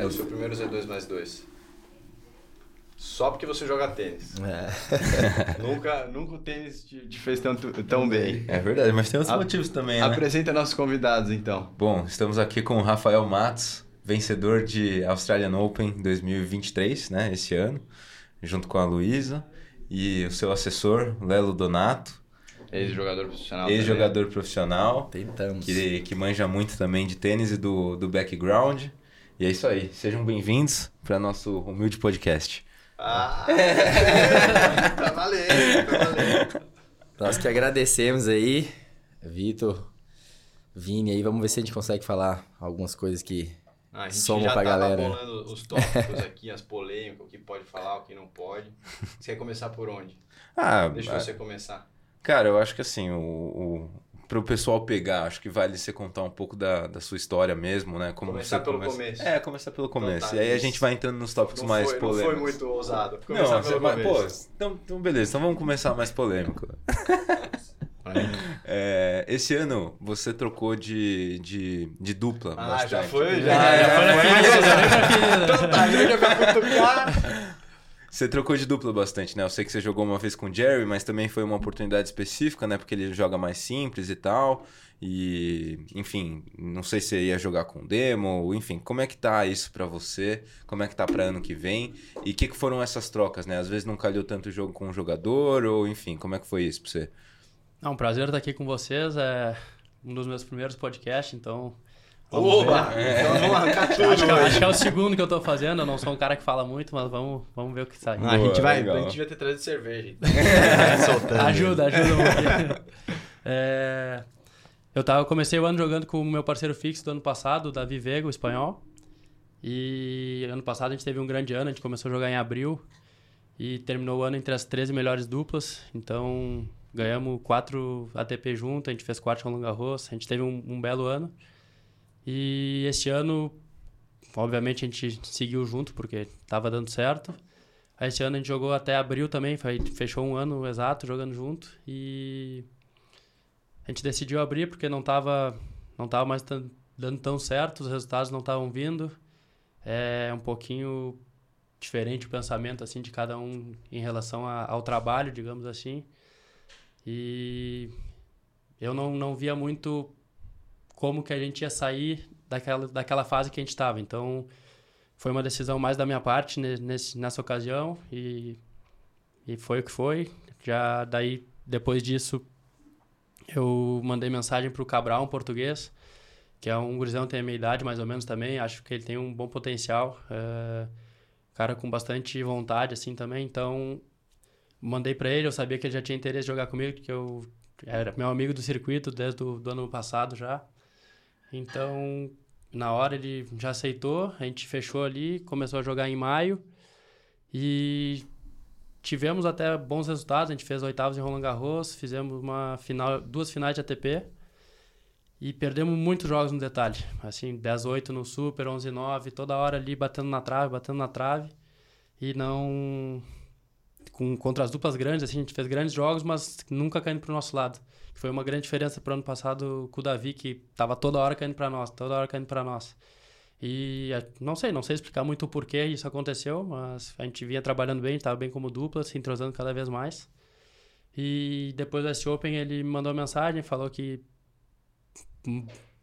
É o seu primeiro Z2 mais 2. Só porque você joga tênis. É. nunca, nunca o tênis te, te fez tanto, tão bem. É verdade, mas tem outros A, motivos também, né? Apresenta nossos convidados, então. Bom, estamos aqui com o Rafael Matos, vencedor de Australian Open 2023, né, esse ano, junto com a Luísa, e o seu assessor, Lelo Donato. Ex-jogador profissional. Ex-jogador profissional. Tentamos. Que, que manja muito também de tênis e do, do background. E é isso aí. Sejam bem-vindos para nosso humilde podcast. Ah, tá valendo, tá valendo. Nós que agradecemos aí, Vitor, Vini aí, vamos ver se a gente consegue falar algumas coisas que ah, a gente somam já pra tava galera. bolando os tópicos aqui, as polêmicas, o que pode falar, o que não pode. Você quer começar por onde? Ah, Deixa você começar. Cara, eu acho que assim, o, o para o pessoal pegar, acho que vale você contar um pouco da, da sua história mesmo, né? Como começar pelo começa... começo. É, começar pelo então começo. Então, tá, e aí a gente vai entrando nos tópicos mais foi, polêmicos. Não foi muito ousado. Começar não, pelo mas, pô, então, então beleza, então vamos começar mais polêmico. é, esse ano você trocou de, de, de dupla. Ah, bastante. já foi? Já, já, já foi. Já, já, então tá, já vai cutucar. Você trocou de dupla bastante, né? Eu sei que você jogou uma vez com o Jerry, mas também foi uma oportunidade específica, né? Porque ele joga mais simples e tal. E, enfim, não sei se ia jogar com demo, enfim, como é que tá isso para você? Como é que tá para ano que vem? E o que, que foram essas trocas, né? Às vezes não calhou tanto jogo com o jogador, ou enfim, como é que foi isso pra você? É um prazer estar aqui com vocês, é um dos meus primeiros podcasts, então Oba! É. Então vamos arrancar tudo. Acho que, acho que, é o segundo que eu tô fazendo. Eu não sou um cara que fala muito, mas vamos, vamos ver o que sai. Ah, a, gente vai, a gente vai ter trazido cerveja. Soltando. Ajuda, ajuda um é, eu, tava, eu comecei o ano jogando com o meu parceiro fixo do ano passado, o Davi Vega, o espanhol. E ano passado a gente teve um grande ano, a gente começou a jogar em abril e terminou o ano entre as 13 melhores duplas. Então ganhamos quatro ATP juntos, a gente fez quatro com Longa Garros, a gente teve um, um belo ano. E este ano, obviamente, a gente seguiu junto porque estava dando certo. Este ano a gente jogou até abril também, fechou um ano exato jogando junto. E a gente decidiu abrir porque não estava não tava mais dando tão certo, os resultados não estavam vindo. É um pouquinho diferente o pensamento assim de cada um em relação a, ao trabalho, digamos assim. E eu não, não via muito como que a gente ia sair daquela, daquela fase que a gente estava. Então, foi uma decisão mais da minha parte nesse, nessa ocasião e, e foi o que foi. Já daí, depois disso, eu mandei mensagem para o Cabral, um português, que é um gurizão que tem a minha idade mais ou menos também. Acho que ele tem um bom potencial. É, cara com bastante vontade, assim, também. Então, mandei para ele. Eu sabia que ele já tinha interesse em jogar comigo, porque eu era meu amigo do circuito desde o do ano passado já. Então, na hora ele já aceitou, a gente fechou ali, começou a jogar em maio e tivemos até bons resultados. A gente fez oitavos em Roland Garros, fizemos uma final, duas finais de ATP e perdemos muitos jogos no detalhe. Assim, 10-8 no Super, 11-9, toda hora ali batendo na trave, batendo na trave e não com, contra as duplas grandes, assim, a gente fez grandes jogos, mas nunca caindo para o nosso lado. Foi uma grande diferença para o ano passado com o Davi, que estava toda hora caindo para nós, toda hora caindo para nós. E é, não sei, não sei explicar muito o porquê isso aconteceu, mas a gente vinha trabalhando bem, estava bem como dupla, se entrosando cada vez mais. E depois do S Open ele me mandou uma mensagem, falou que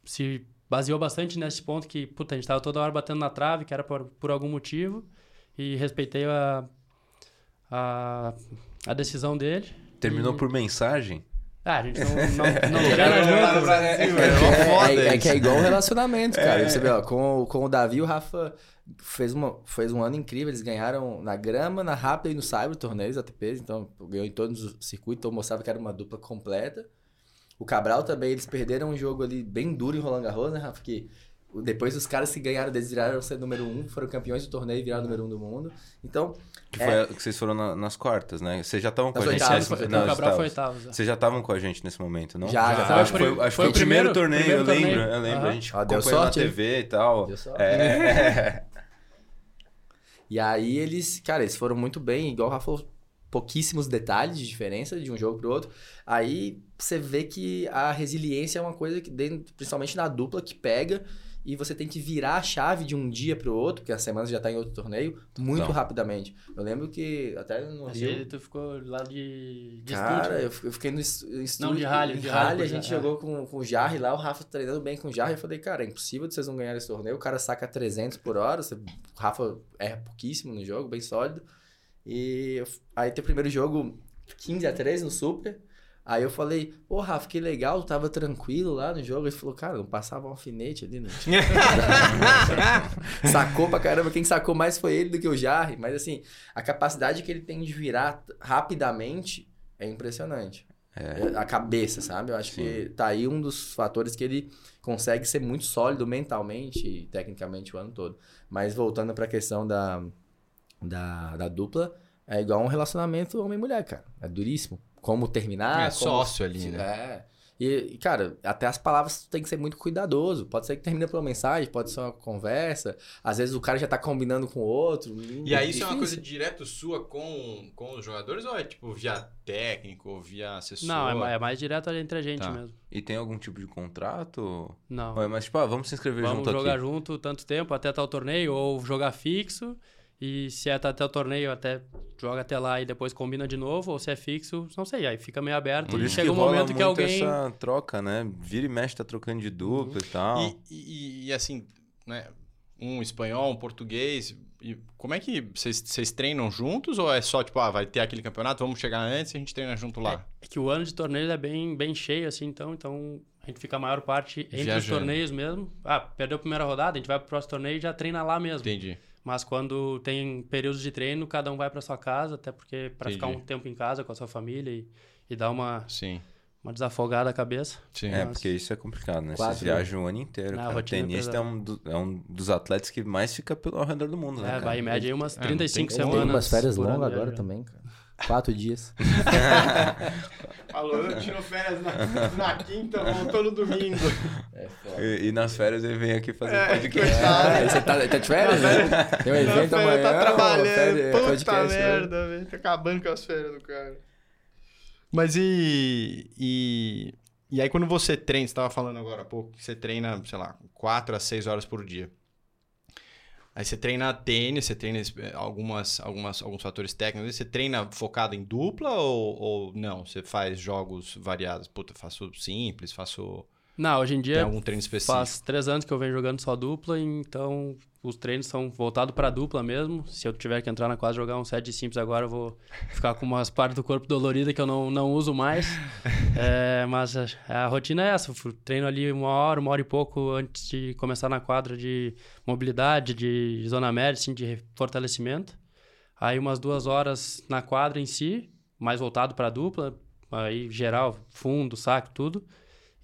se baseou bastante nesse ponto que, puta, a gente estava toda hora batendo na trave, que era por, por algum motivo, e respeitei a, a, a decisão dele. Terminou e... por mensagem? Ah, a gente não, não, não quer junto. É, é, é, é, que é igual um relacionamento, cara. É. Você vê, ó, com, com o Davi, o Rafa fez, uma, fez um ano incrível. Eles ganharam na grama, na rápida e no cyber torneios ATPs. Então, ganhou em todos os circuitos. Então, mostrava que era uma dupla completa. O Cabral também, eles perderam um jogo ali bem duro em Roland Garros, né, Rafa? Que depois os caras que ganharam, eles viraram ser número um, foram campeões do torneio e viraram número um do mundo. Então. Que foi é... que vocês foram na, nas quartas, né? Vocês já estavam com nas a gente. Nesse... não, o Cabral foi oitavo. Vocês já estavam com a gente nesse momento, não? Já, já. já acho, que foi, acho foi, foi o primeiro, torneio, primeiro eu lembro. Torneio. Eu lembro, uhum. a gente ah, deu sorte, na TV e tal. Deu sorte. É. e aí eles, cara, eles foram muito bem, igual o Rafa falou, pouquíssimos detalhes de diferença de um jogo para o outro. Aí você vê que a resiliência é uma coisa que, dentro, principalmente na dupla, que pega e você tem que virar a chave de um dia para o outro, porque a semana já está em outro torneio, muito Não. rapidamente. Eu lembro que até no Rio... tu ficou lá de, de Cara, eu fiquei no estúdio... Não, de rally. De rally, a gente é. jogou com, com o Jarre lá, o Rafa treinando bem com o Jarre. Eu falei, cara, é impossível de vocês não ganharem esse torneio. O cara saca 300 por hora, você, o Rafa erra pouquíssimo no jogo, bem sólido. E aí tem o primeiro jogo 15 a 3 no Super. Aí eu falei, pô, Rafa, que legal, tava tranquilo lá no jogo. Ele falou, cara, não passava um alfinete ali, não sacou pra caramba. Quem sacou mais foi ele do que o Jarre. Mas assim, a capacidade que ele tem de virar rapidamente é impressionante. É. A cabeça, sabe? Eu acho Sim. que tá aí um dos fatores que ele consegue ser muito sólido mentalmente e tecnicamente o ano todo. Mas voltando pra questão da, da, da dupla, é igual um relacionamento homem-mulher, cara. É duríssimo como terminar. É como... sócio ali, né? É. E, cara, até as palavras tem que ser muito cuidadoso. Pode ser que termine por uma mensagem, pode ser uma conversa. Às vezes o cara já tá combinando com o outro. E aí isso é uma coisa direto sua com, com os jogadores ou é tipo via técnico ou via assessor? Não, é mais, é mais direto entre a gente tá. mesmo. E tem algum tipo de contrato? Não. Ou é mais tipo, ah, vamos se inscrever vamos junto aqui. Vamos jogar junto tanto tempo até tal torneio ou jogar fixo. E se é até o torneio, até joga até lá e depois combina de novo, ou se é fixo, não sei, aí fica meio aberto. Por e chega um momento que alguém. essa troca, né? Vira e mexe, tá trocando de dupla uhum. e tal. E, e, e, assim, né? Um espanhol, um português. E como é que vocês treinam juntos ou é só tipo, ah, vai ter aquele campeonato, vamos chegar antes e a gente treina junto lá? É, é que o ano de torneio é bem, bem cheio, assim, então, então a gente fica a maior parte entre Viajando. os torneios mesmo. Ah, perdeu a primeira rodada, a gente vai pro próximo torneio e já treina lá mesmo. Entendi. Mas quando tem períodos de treino, cada um vai para sua casa, até porque para ficar um tempo em casa com a sua família e, e dar uma Sim. uma desafogada a cabeça. Sim. É, porque isso é complicado, né? Quase, Você viaja o ano inteiro. Não, cara. O tenista é, um, do, é um dos atletas que mais fica pelo, ao redor do mundo, né? É, cara? vai em média aí umas 35 é, semanas. Tem umas férias longas agora também, cara. Quatro dias. Falou, eu tiro férias na, na quinta, voltou no domingo. É e, e, nas férias ele vem aqui fazer é, podcast. É, você tá, tá de férias? Né? Tem um evento tá amanhã. Tá trabalhando. Férias, Puta podcast, né? merda, velho. Tá acabando com as férias do cara. Mas e, e. E aí, quando você treina, você tava falando agora há pouco, que você treina, sei lá, 4 a 6 horas por dia. Aí você treina tênis, você treina eh, algumas, algumas, alguns fatores técnicos. Você treina focado em dupla ou, ou não? Você faz jogos variados? Puta, faço simples, faço. Não, hoje em dia. Tem algum treino específico? Faz três anos que eu venho jogando só dupla, então os treinos são voltados para dupla mesmo. Se eu tiver que entrar na quadra jogar um set de simples agora, eu vou ficar com umas partes do corpo doloridas que eu não, não uso mais. é, mas a, a, rotina é essa: eu treino ali uma hora, uma hora e pouco antes de começar na quadra de mobilidade, de zona média, assim, de fortalecimento. Aí umas duas horas na quadra em si, mais voltado para dupla, aí geral, fundo, saque, tudo.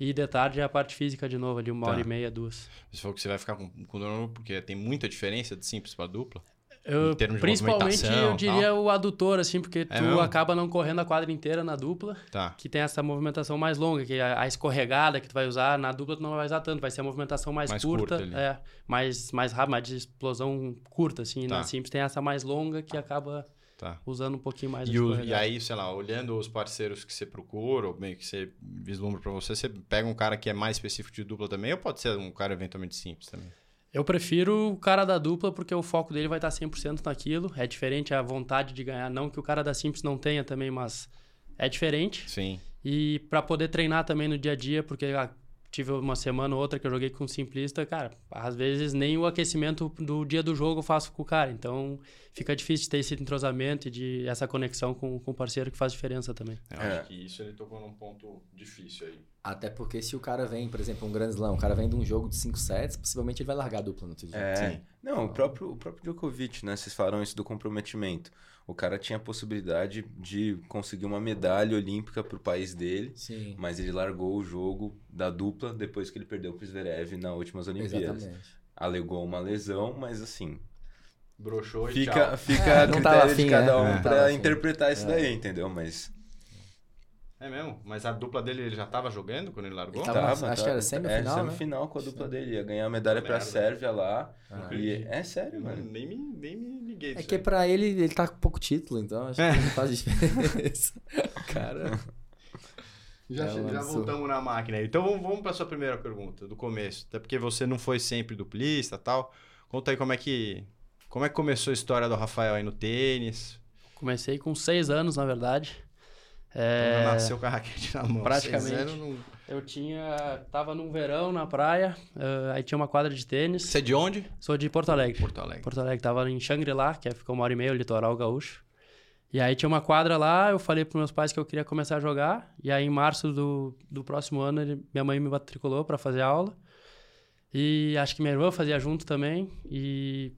E de tarde é a parte física de novo, ali uma tá. hora e meia, duas. Você falou que você vai ficar com, com dor porque tem muita diferença de simples para dupla? Eu, principalmente, eu diria tal. o adutor, assim, porque é tu mesmo? acaba não correndo a quadra inteira na dupla, tá. que tem essa movimentação mais longa, que a, a, escorregada que tu vai usar, na dupla tu não vai usar tanto, vai ser a movimentação mais, mais curta, curta é, mais, mais rápida, mais de explosão curta, assim, tá. na simples tem essa mais longa que acaba Tá. Usando um pouquinho mais e, o, e aí, sei lá, olhando os parceiros que você procura, ou meio que você vislumbra para você, você pega um cara que é mais específico de dupla também, ou pode ser um cara eventualmente simples também? Eu prefiro o cara da dupla porque o foco dele vai estar 100% naquilo. É diferente a vontade de ganhar. Não que o cara da simples não tenha também, mas é diferente. Sim. E para poder treinar também no dia a dia, porque tive uma semana ou outra que eu joguei com um simplista, cara, às vezes nem o aquecimento do dia do jogo eu faço com o cara. Então fica difícil de ter esse entrosamento e de essa conexão com, com o parceiro que faz diferença também. Eu é. acho que isso ele tocou num ponto difícil aí. Até porque se o cara vem, por exemplo, um Grand Slam, o cara vem de um jogo de 5 sets, possivelmente ele vai largar a dupla no outro dia. É. Sim. Não, o próprio, o próprio Djokovic, né? Vocês falaram isso do comprometimento o cara tinha a possibilidade de conseguir uma medalha olímpica para o país dele, Sim. mas ele largou o jogo da dupla depois que ele perdeu para o Zverev nas últimas Olimpíadas. Exatamente. Alegou uma lesão, mas assim... Broxou e fica, Fica é, a critério de cada um é. para interpretar isso é. daí, entendeu? Mas... É mesmo? Mas a dupla dele ele já tava jogando quando ele largou? Ele tava, acho tá, que era semifinal, é, semifinal né? com a dupla dele. Ia ganhar a medalha pra merda. Sérvia lá. Ah, e... É sério, mano. Nem me, nem me liguei. É que aí. pra ele, ele tá com pouco título, então acho que é. não faz diferença. Cara... Já, é já voltamos na máquina aí. Então vamos, vamos para sua primeira pergunta, do começo. Até porque você não foi sempre duplista tal. Conta aí como é que. Como é que começou a história do Rafael aí no tênis? Comecei com seis anos, na verdade. É... Então nasceu com a raquete na mão. Praticamente. Não... Eu tinha. Tava num verão na praia, uh, aí tinha uma quadra de tênis. Você é de onde? Sou de Porto Alegre. Porto Alegre. Porto Alegre. Tava em Xangri-Lá, que é, ficou uma hora e meia, o litoral gaúcho. E aí tinha uma quadra lá, eu falei para meus pais que eu queria começar a jogar. E aí em março do, do próximo ano, ele, minha mãe me matriculou para fazer aula. E acho que minha irmã fazia junto também. E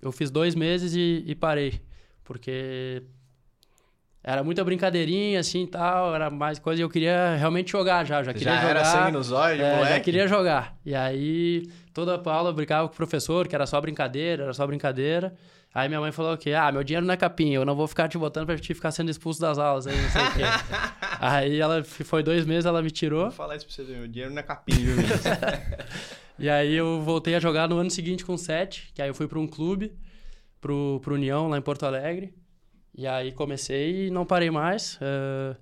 eu fiz dois meses e, e parei. Porque era muita brincadeirinha, assim, tal, era mais coisa, e eu queria realmente jogar já, já queria já jogar. era sangue nos olhos, é, moleque? Já queria jogar. E aí, toda a aula eu brincava com o professor, que era só brincadeira, era só brincadeira. Aí minha mãe falou que, ah, meu dinheiro não é capinha, eu não vou ficar te botando pra te ficar sendo expulso das aulas, aí não sei o quê. aí ela, foi dois meses, ela me tirou. Vou falar isso pra você, meu dinheiro não é capinha, viu, E aí eu voltei a jogar no ano seguinte com sete, que aí eu fui pra um clube, pro, pro União, lá em Porto Alegre. E aí comecei e não parei mais. Uh,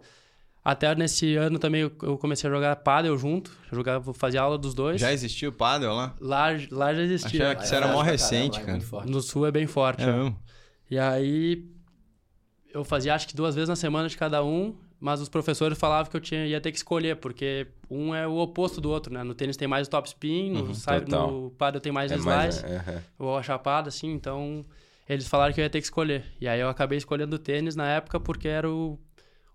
até nesse ano também eu comecei a jogar pádel junto. Jogava, fazia aula dos dois. Já existia o pádel lá? Lá, lá já existia. Achei que isso era mó recente, cara. É no sul é bem forte. É mesmo? E aí eu fazia acho que duas vezes na semana de cada um, mas os professores falavam que eu tinha, ia ter que escolher, porque um é o oposto do outro, né? No tênis tem mais o top spin, no, uhum, no pádel tem mais é slice, mais, é, ou a chapada, assim, então eles falaram que eu ia ter que escolher. E aí eu acabei escolhendo o tênis na época porque era o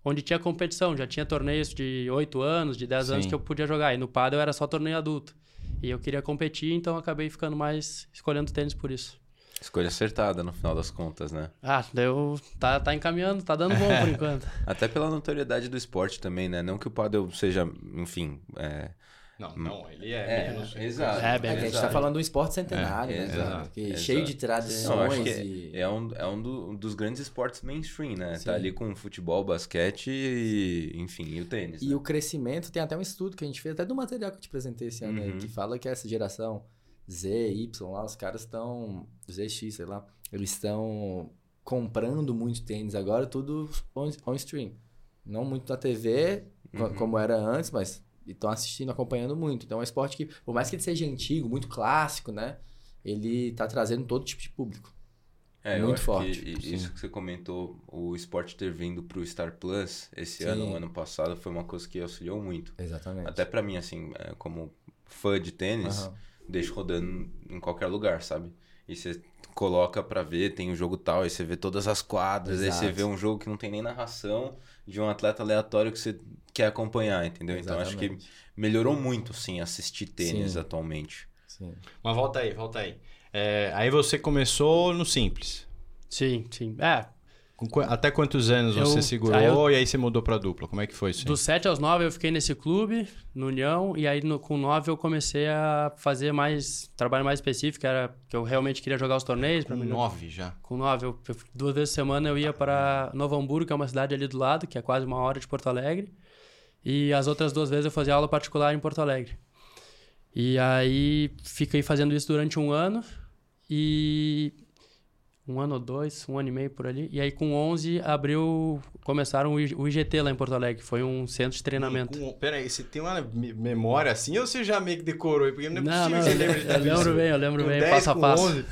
onde tinha competição, já tinha torneios de 8 anos, de 10 Sim. anos que eu podia jogar. E no paddle era só torneio adulto. E eu queria competir, então acabei ficando mais escolhendo tênis por isso. Escolha acertada no final das contas, né? Ah, deu, tá, tá encaminhando, tá dando bom por enquanto. Até pela notoriedade do esporte também, né? Não que o paddle seja, enfim, é, não, hum. não, ele é, é menos. Exato. É, bem, é, a gente está falando de um esporte centenário, é, né? Exato, que cheio de tradições. Não, e... É um, é um, do, um, dos grandes esportes mainstream, né? Tá Sim. Tá ali com futebol, basquete e, enfim, e o tênis. E né? o crescimento, tem até um estudo que a gente fez, até do material que eu te apresentei esse ano, uhum. aí, que fala que essa geração Z, Y lá, os caras estão. ZX, sei lá, eles estão comprando muito tênis agora, tudo on, on stream. Não muito na TV, uhum. como era antes, mas estão assistindo, acompanhando muito. Então é um esporte que, por mais que ele seja antigo, muito clássico, né? Ele está trazendo todo tipo de público. É, muito forte. Que isso que você comentou, o esporte ter vindo para o Star Plus esse Sim. ano, ano passado, foi uma coisa que auxiliou muito. Exatamente. Até para mim, assim, é, como fã de tênis, uhum. deixo rodando em qualquer lugar, sabe? E você coloca para ver, tem o um jogo tal, aí você vê todas as quadras, Exato. aí você vê um jogo que não tem nem narração de um atleta aleatório que você quer acompanhar, entendeu? Exatamente. Então acho que melhorou muito, sim, assistir tênis sim. atualmente. Sim. Mas volta aí, volta aí. É, aí você começou no simples. Sim, sim. É, até quantos anos eu, você segurou aí eu, e aí você mudou para dupla? Como é que foi isso? Dos 7 aos 9 eu fiquei nesse clube, no União, e aí no, com 9 eu comecei a fazer mais trabalho mais específico, era que eu realmente queria jogar os torneios. Com 9 já? Com 9. Eu, eu, duas vezes por semana eu ia para Novo Hamburgo, que é uma cidade ali do lado, que é quase uma hora de Porto Alegre. E as outras duas vezes eu fazia aula particular em Porto Alegre. E aí fiquei fazendo isso durante um ano. E um ano ou dois, um ano e meio por ali. E aí com 11 abriu, começaram o IGT lá em Porto Alegre, foi um centro de treinamento. Com, peraí, você tem uma memória assim ou você já meio que decorou? Porque não é possível não, que você lembre de Eu lembro bem, eu lembro com bem, 10, passo a passo. 11.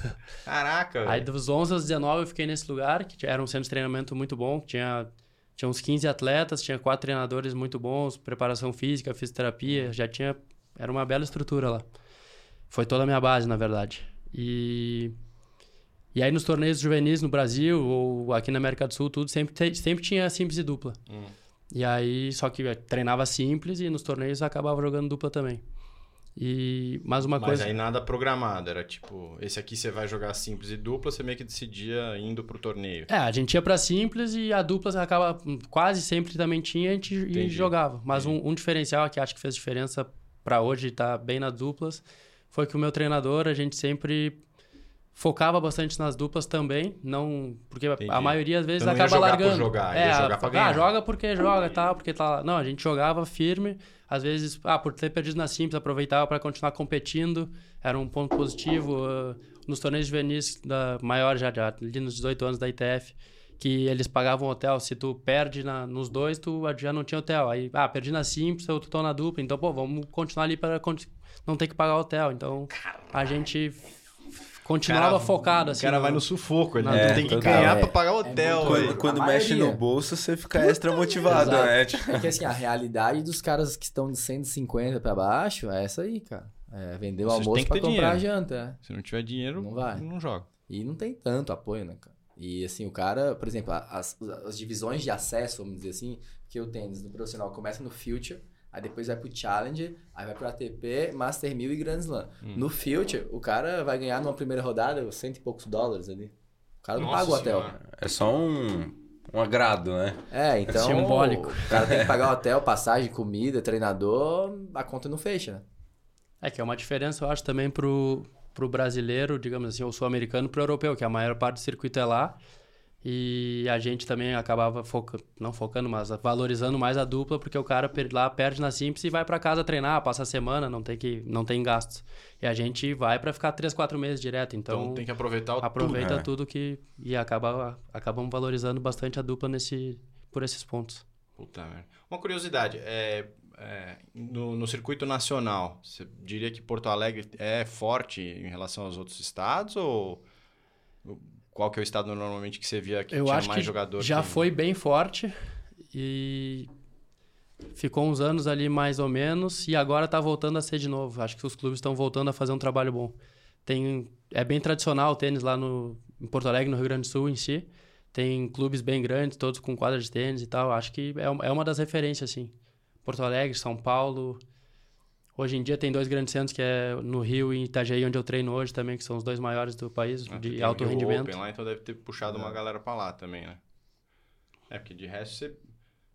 Caraca, Aí dos 11 aos 19 eu fiquei nesse lugar, que era um centro de treinamento muito bom, tinha tinha uns 15 atletas, tinha quatro treinadores muito bons, preparação física, fisioterapia, já tinha era uma bela estrutura lá. Foi toda a minha base, na verdade. E e aí nos torneios juvenis no Brasil ou aqui na América do Sul, tudo sempre, sempre tinha simples e dupla. Hum. E aí, só que treinava simples e nos torneios acabava jogando dupla também. E mais uma Mas coisa. Mas aí nada programado, era tipo, esse aqui você vai jogar simples e dupla, você meio que decidia indo pro torneio. É, a gente ia pra simples e a dupla acaba quase sempre também tinha a gente e jogava. Mas um, um, diferencial que acho que fez diferença para hoje estar tá bem nas duplas foi que o meu treinador, a gente sempre focava bastante nas duplas também, não porque Entendi. a maioria às vezes então, acaba largando. jogar, é, jogar pra ganhar. Ah, joga porque joga, tal, porque tá lá. Não, a gente jogava firme, às vezes, ah, por ter perdido na simples, aproveitava para continuar competindo, era um ponto positivo uh, nos torneios juvenis da maior já, já ali nos 18 anos da ITF, que eles pagavam hotel, se tu perde na, nos dois, tu já não tinha hotel. Aí, ah, perdi na simples, eu tô na dupla, então, pô, vamos continuar ali para não ter que pagar hotel. Então, a gente Continuava cara, focado, assim. O cara no... vai no sufoco, ele é, tem que ganhar é, pra pagar o é hotel. É quando, quando mexe no bolso, você fica Puta extra motivado, né? É que assim, a realidade dos caras que estão de 150 pra baixo é essa aí, cara. É, vender o almoço pra comprar dinheiro. a janta. É. Se não tiver dinheiro, não vai. Não joga. E não tem tanto apoio, né, cara? E assim, o cara, por exemplo, as, as divisões de acesso, vamos dizer assim, que o tênis no profissional começa no Future, Aí depois vai pro Challenger, aí vai pro ATP, Master 1000 e Grand Slam. Hum. No Future, o cara vai ganhar numa primeira rodada cento e poucos dólares ali. O cara não Nossa paga o hotel. Senhora. É só um, um agrado, né? É, então. É simbólico. O cara tem que pagar o hotel, passagem, comida, treinador, a conta não fecha, né? É que é uma diferença, eu acho, também pro, pro brasileiro, digamos assim, ou sul-americano, pro europeu, que a maior parte do circuito é lá. E a gente também acabava focando, não focando, mas valorizando mais a dupla, porque o cara lá perde na simples e vai para casa treinar, passa a semana, não tem que não tem gastos. E a gente vai para ficar três, quatro meses direto, então, então tem que aproveitar o aproveita tudo, né? tudo que e acaba acabamos valorizando bastante a dupla nesse por esses pontos. Puta merda. Uma curiosidade, é, é, no, no, circuito nacional, você diria que Porto Alegre é forte em relação aos outros estados ou qual que é o estado normalmente que você via que Eu tinha acho mais que jogador? Já que... foi bem forte e ficou uns anos ali mais ou menos e agora está voltando a ser de novo. Acho que os clubes estão voltando a fazer um trabalho bom. Tem é bem tradicional o tênis lá no em Porto Alegre, no Rio Grande do Sul em si. Tem clubes bem grandes, todos com quadra de tênis e tal. Acho que é, é uma das referências assim. Porto Alegre, São Paulo, Hoje em dia tem dois grandes centros, que é no Rio e Itajaí, onde eu treino hoje também, que são os dois maiores do país, ah, de alto rendimento. Open lá, então deve ter puxado é. uma galera para lá também, né? É, porque de resto você...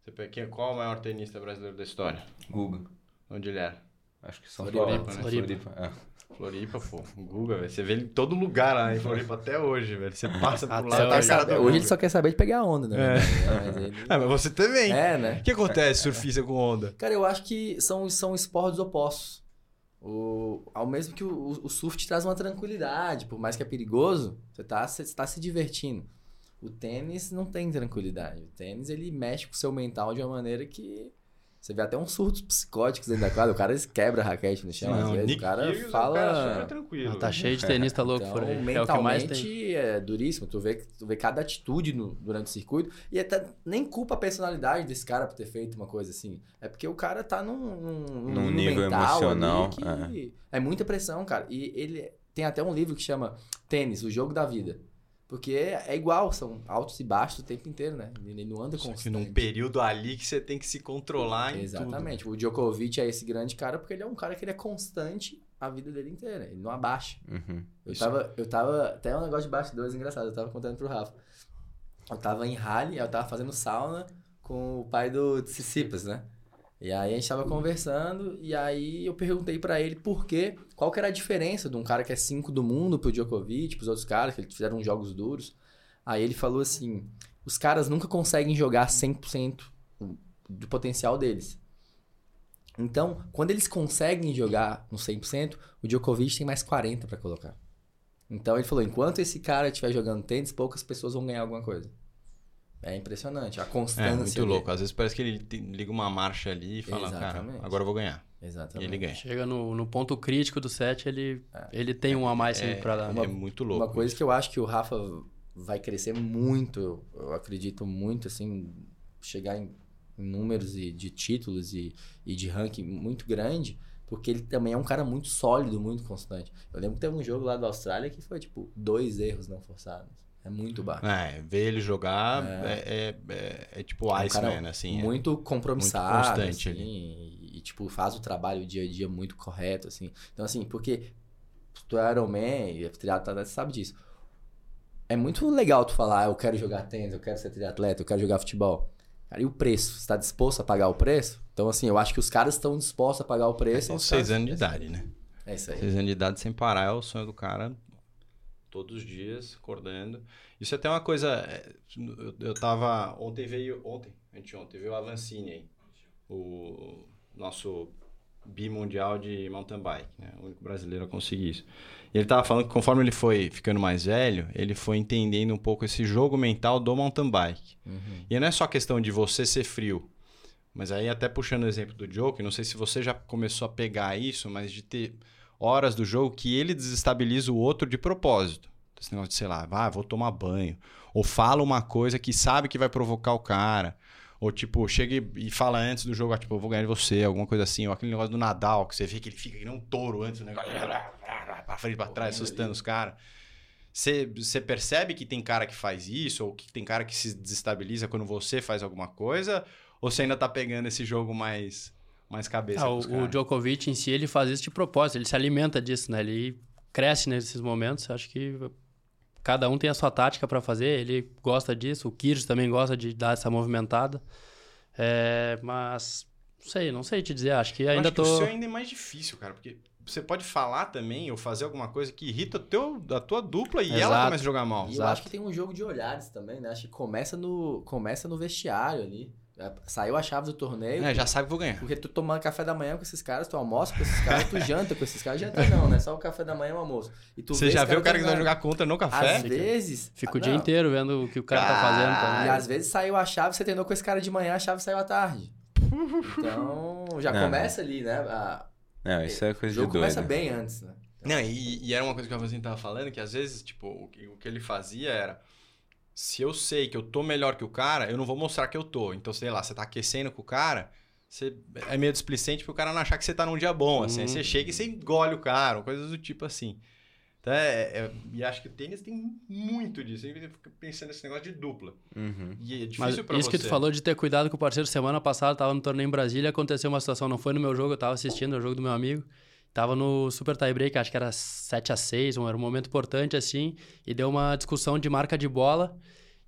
você qual é o maior tenista brasileiro da história? Guga. Onde ele era? Acho que São Floripa, Floripa, né? Floripa. Floripa. É. Floripa, pô. Guga, velho. Você vê ele em todo lugar lá em Floripa até hoje, velho. Você passa por lá. Tá saber, hoje ele só quer saber de pegar onda, né? É. Mas, ele... é, mas você também. É, né? O que acontece, surfista com onda? Cara, eu acho que são, são esportes opostos. O, ao mesmo que o, o, surf te traz uma tranquilidade, por mais que é perigoso, você está você tá se divertindo. O tênis não tem tranquilidade. O tênis ele mexe com o seu mental de uma maneira que você vê até uns surtos psicóticos dentro da quadra. O cara quebra a raquete no chão. Não, às vezes Nick o cara Hughes fala. É um tranquilo. Ah, tá cheio de tenista louco então, por aí. Mentalmente é, o que mais tem. é duríssimo. Tu vê, tu vê cada atitude no, durante o circuito. E até nem culpa a personalidade desse cara por ter feito uma coisa assim. É porque o cara tá num, num, num nível emocional. É. é muita pressão, cara. E ele tem até um livro que chama Tênis, o jogo da vida. Porque é igual, são altos e baixos o tempo inteiro, né? Ele não anda constante. num período ali que você tem que se controlar Exatamente. Tudo. O Djokovic é esse grande cara porque ele é um cara que ele é constante a vida dele inteira. Ele não abaixa. Uhum. Eu, tava, eu tava... Até um negócio de bastidores engraçado. Eu tava contando pro Rafa. Eu tava em rally, eu tava fazendo sauna com o pai do Tsitsipas, né? E aí a gente tava conversando e aí eu perguntei para ele por quê, qual que era a diferença de um cara que é 5 do mundo pro Djokovic, pros outros caras que fizeram jogos duros. Aí ele falou assim: "Os caras nunca conseguem jogar 100% do potencial deles. Então, quando eles conseguem jogar no 100%, o Djokovic tem mais 40 para colocar. Então ele falou: enquanto esse cara estiver jogando tênis, poucas pessoas vão ganhar alguma coisa. É impressionante. A constância. É muito louco. Às vezes parece que ele liga uma marcha ali e fala, Exatamente. cara, agora eu vou ganhar. Exatamente. E ele ganha. Chega no, no ponto crítico do set, ele, é. ele tem um a mais é, para dar. Uma, é muito louco. Uma coisa isso. que eu acho que o Rafa vai crescer muito, eu acredito muito, assim, chegar em, números de, de títulos e, e de ranking muito grande, porque ele também é um cara muito sólido, muito constante. Eu lembro que teve um jogo lá da Austrália que foi, tipo, dois erros não forçados. É muito baixo. É, ver ele jogar é, é, é, é tipo é um Iceman, assim. É muito compromissado. Muito constante assim, ali. E, tipo, faz o trabalho dia a dia muito correto, assim. Então, assim, porque tu é Ironman e triatleta, você sabe disso. É muito legal tu falar, ah, eu quero jogar tênis, eu quero ser triatleta, eu quero jogar futebol. Cara, e o preço? Você está disposto a pagar o preço? Então, assim, eu acho que os caras estão dispostos a pagar o preço. São seis anos de idade, né? É isso aí. Seis anos de idade sem parar é o sonho do cara todos os dias, acordando. Isso é até uma coisa. É, eu, eu tava. Ontem veio. Ontem, anteontem, veio o Avancini aí. O nosso bimundial de mountain bike, né? O único brasileiro a conseguir isso. E ele tava falando que conforme ele foi ficando mais velho, ele foi entendendo um pouco esse jogo mental do mountain bike. Uhum. E não é só questão de você ser frio. Mas aí, até puxando o exemplo do Joke, não sei se você já começou a pegar isso, mas de ter horas do jogo que ele desestabiliza o outro de propósito. Esse negócio de, sei lá, ah, vou tomar banho. Ou fala uma coisa que sabe que vai provocar o cara. Ou, tipo, chega e fala antes do jogo, ah, tipo, eu vou ganhar de você, alguma coisa assim. Ou aquele negócio do Nadal, que você vê que ele fica que nem um touro antes do negócio. Pra frente, pra trás, assustando os caras. Você percebe que tem cara que faz isso, ou que tem cara que se desestabiliza quando você faz alguma coisa? Ou você ainda tá pegando esse jogo mais, mais cabeça? Ah, o, o Djokovic em si, ele faz isso de propósito, ele se alimenta disso, né? Ele cresce nesses momentos. Acho que cada um tem a sua tática para fazer. Ele gosta disso, o Kyrgios também gosta de dar essa movimentada. É, mas não sei, não sei te dizer. Acho que ainda acho tô. Que o seu ainda é mais difícil, cara, porque você pode falar também ou fazer alguma coisa que irrita teu, a tua dupla e Exato. ela começa a jogar mal. E eu acho que tem um jogo de olhares também, né? Acho que começa no, começa no vestiário ali. É, saiu a chave do torneio. É, já sabe que vou ganhar. Porque tu tomando café da manhã com esses caras, tu almoça com esses caras, tu janta com esses caras. Janta não, né? Só o café da manhã e o almoço. E tu Você já vê o cara que vai jogar contra no café? Às vezes. Fica o dia inteiro vendo o que o cara tá fazendo também. E às vezes saiu a chave, você treinou com esse cara de manhã, a chave saiu à tarde. Então, já não, começa ali, né? A... Não, isso é coisa de doido. começa bem antes, né? Então... Não, e, e, era uma coisa que o Rafael tava falando, que às vezes, tipo, o que, o que ele fazia era se eu sei que eu tô melhor que o cara, eu não vou mostrar que eu tô. Então, sei lá, você tá aquecendo com o cara, você é meio displicente pro cara não achar que você tá num dia bom, assim. Aí você uhum. chega e você engole o cara, coisas do tipo assim. Então, é, é, e acho que o tênis tem muito disso. Aí fica pensando nesse negócio de dupla. Uhum. E é difícil Mas pra isso você. que tu falou de ter cuidado com o parceiro, semana passada eu tava no torneio em Brasília, aconteceu uma situação, não foi no meu jogo, eu tava assistindo o jogo do meu amigo. Tava no super tie break, acho que era 7 a 6 um, era um momento importante assim, e deu uma discussão de marca de bola.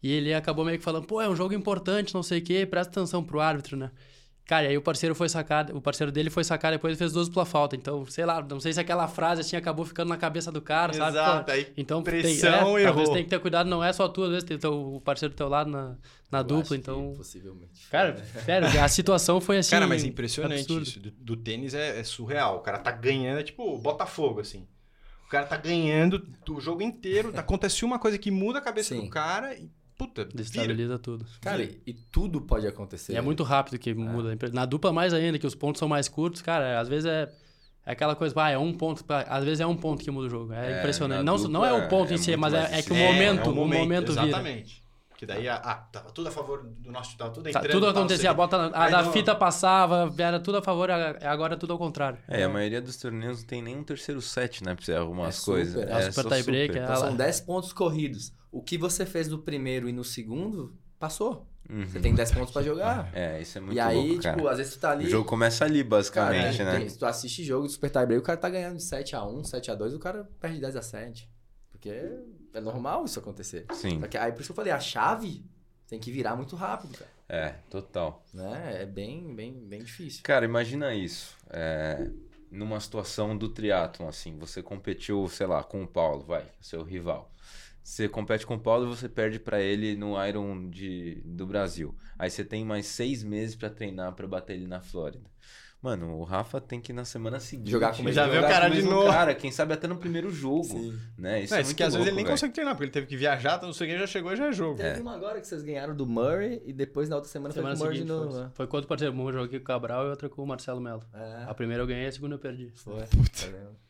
E ele acabou meio que falando, pô, é um jogo importante, não sei o quê, presta atenção pro árbitro, né? Cara, e aí o parceiro foi sacar, o parceiro dele foi sacar depois e fez duas pela falta. Então, sei lá, não sei se aquela frase assim acabou ficando na cabeça do cara, Exato, sabe? Exato, aí então pressão tem, é, talvez tem que ter cuidado, não é só tu, às vezes tem o parceiro do teu lado na, na dupla, então. possivelmente. Cara, sério, a situação foi assim. Cara, mas é impressionante absurdo. isso. Do, do tênis é, é, surreal. O cara tá ganhando, é tipo Botafogo, assim. O cara tá ganhando o jogo inteiro. Acontece uma coisa que muda a cabeça Sim. do cara e puta, Destabiliza vira. tudo. Cara, e, e, tudo pode acontecer. E é muito rápido que é. muda. Na dupla mais ainda, que os pontos são mais curtos, cara, às vezes é, é aquela coisa, ah, é um ponto, às vezes é um ponto que muda o jogo. É, é impressionante. Não, não é o ponto é, em si, mas é, é, que o momento, é, o momento, o momento vira. Exatamente. Que daí, ah, tava tudo a favor do nosso, tava tudo tá, entrando. Tudo acontecia, a bota, a da não... fita passava, era tudo a favor, agora é tudo ao contrário. É, a maioria dos torneios não tem nem um terceiro set, né, pra você arrumar é as super, coisas. É, é super tie break. Então, são 10 pontos corridos. O que você fez no primeiro e no segundo, passou. Uhum. Você tem 10 pontos pra jogar. É, isso é muito E aí, louco, tipo, às vezes tu tá ali. O jogo começa ali, basicamente, cara, né? Tem, se tu assiste jogo de Super Tie Break, o cara tá ganhando de 7x1, 7x2, o cara perde 10x7. Porque é normal isso acontecer. Sim. Só que, aí por isso que eu falei, a chave tem que virar muito rápido, cara. É, total. Né? É bem, bem, bem difícil. Cara, imagina isso. É, numa situação do triatlon, assim, você competiu, sei lá, com o Paulo, vai, seu rival. Você compete com o Paulo e você perde para ele no Iron de, do Brasil. Aí você tem mais seis meses para treinar para bater ele na Flórida. Mano, o Rafa tem que ir na semana seguinte. Jogar com Já vê o cara de novo. Cara, quem sabe até no primeiro jogo. Sim. Né? Isso é, é muito que às louco, vezes ele nem véio. consegue treinar, porque ele teve que viajar, não sei o que, já chegou e já é jogo. Teve é. uma agora que vocês ganharam do Murray e depois na outra semana, semana foi com o Murray de novo. Foi, né? foi quanto parceiro? Uma joguei com o Cabral e outra com o Marcelo Melo. É. A primeira eu ganhei, a segunda eu perdi. Foi. Puta.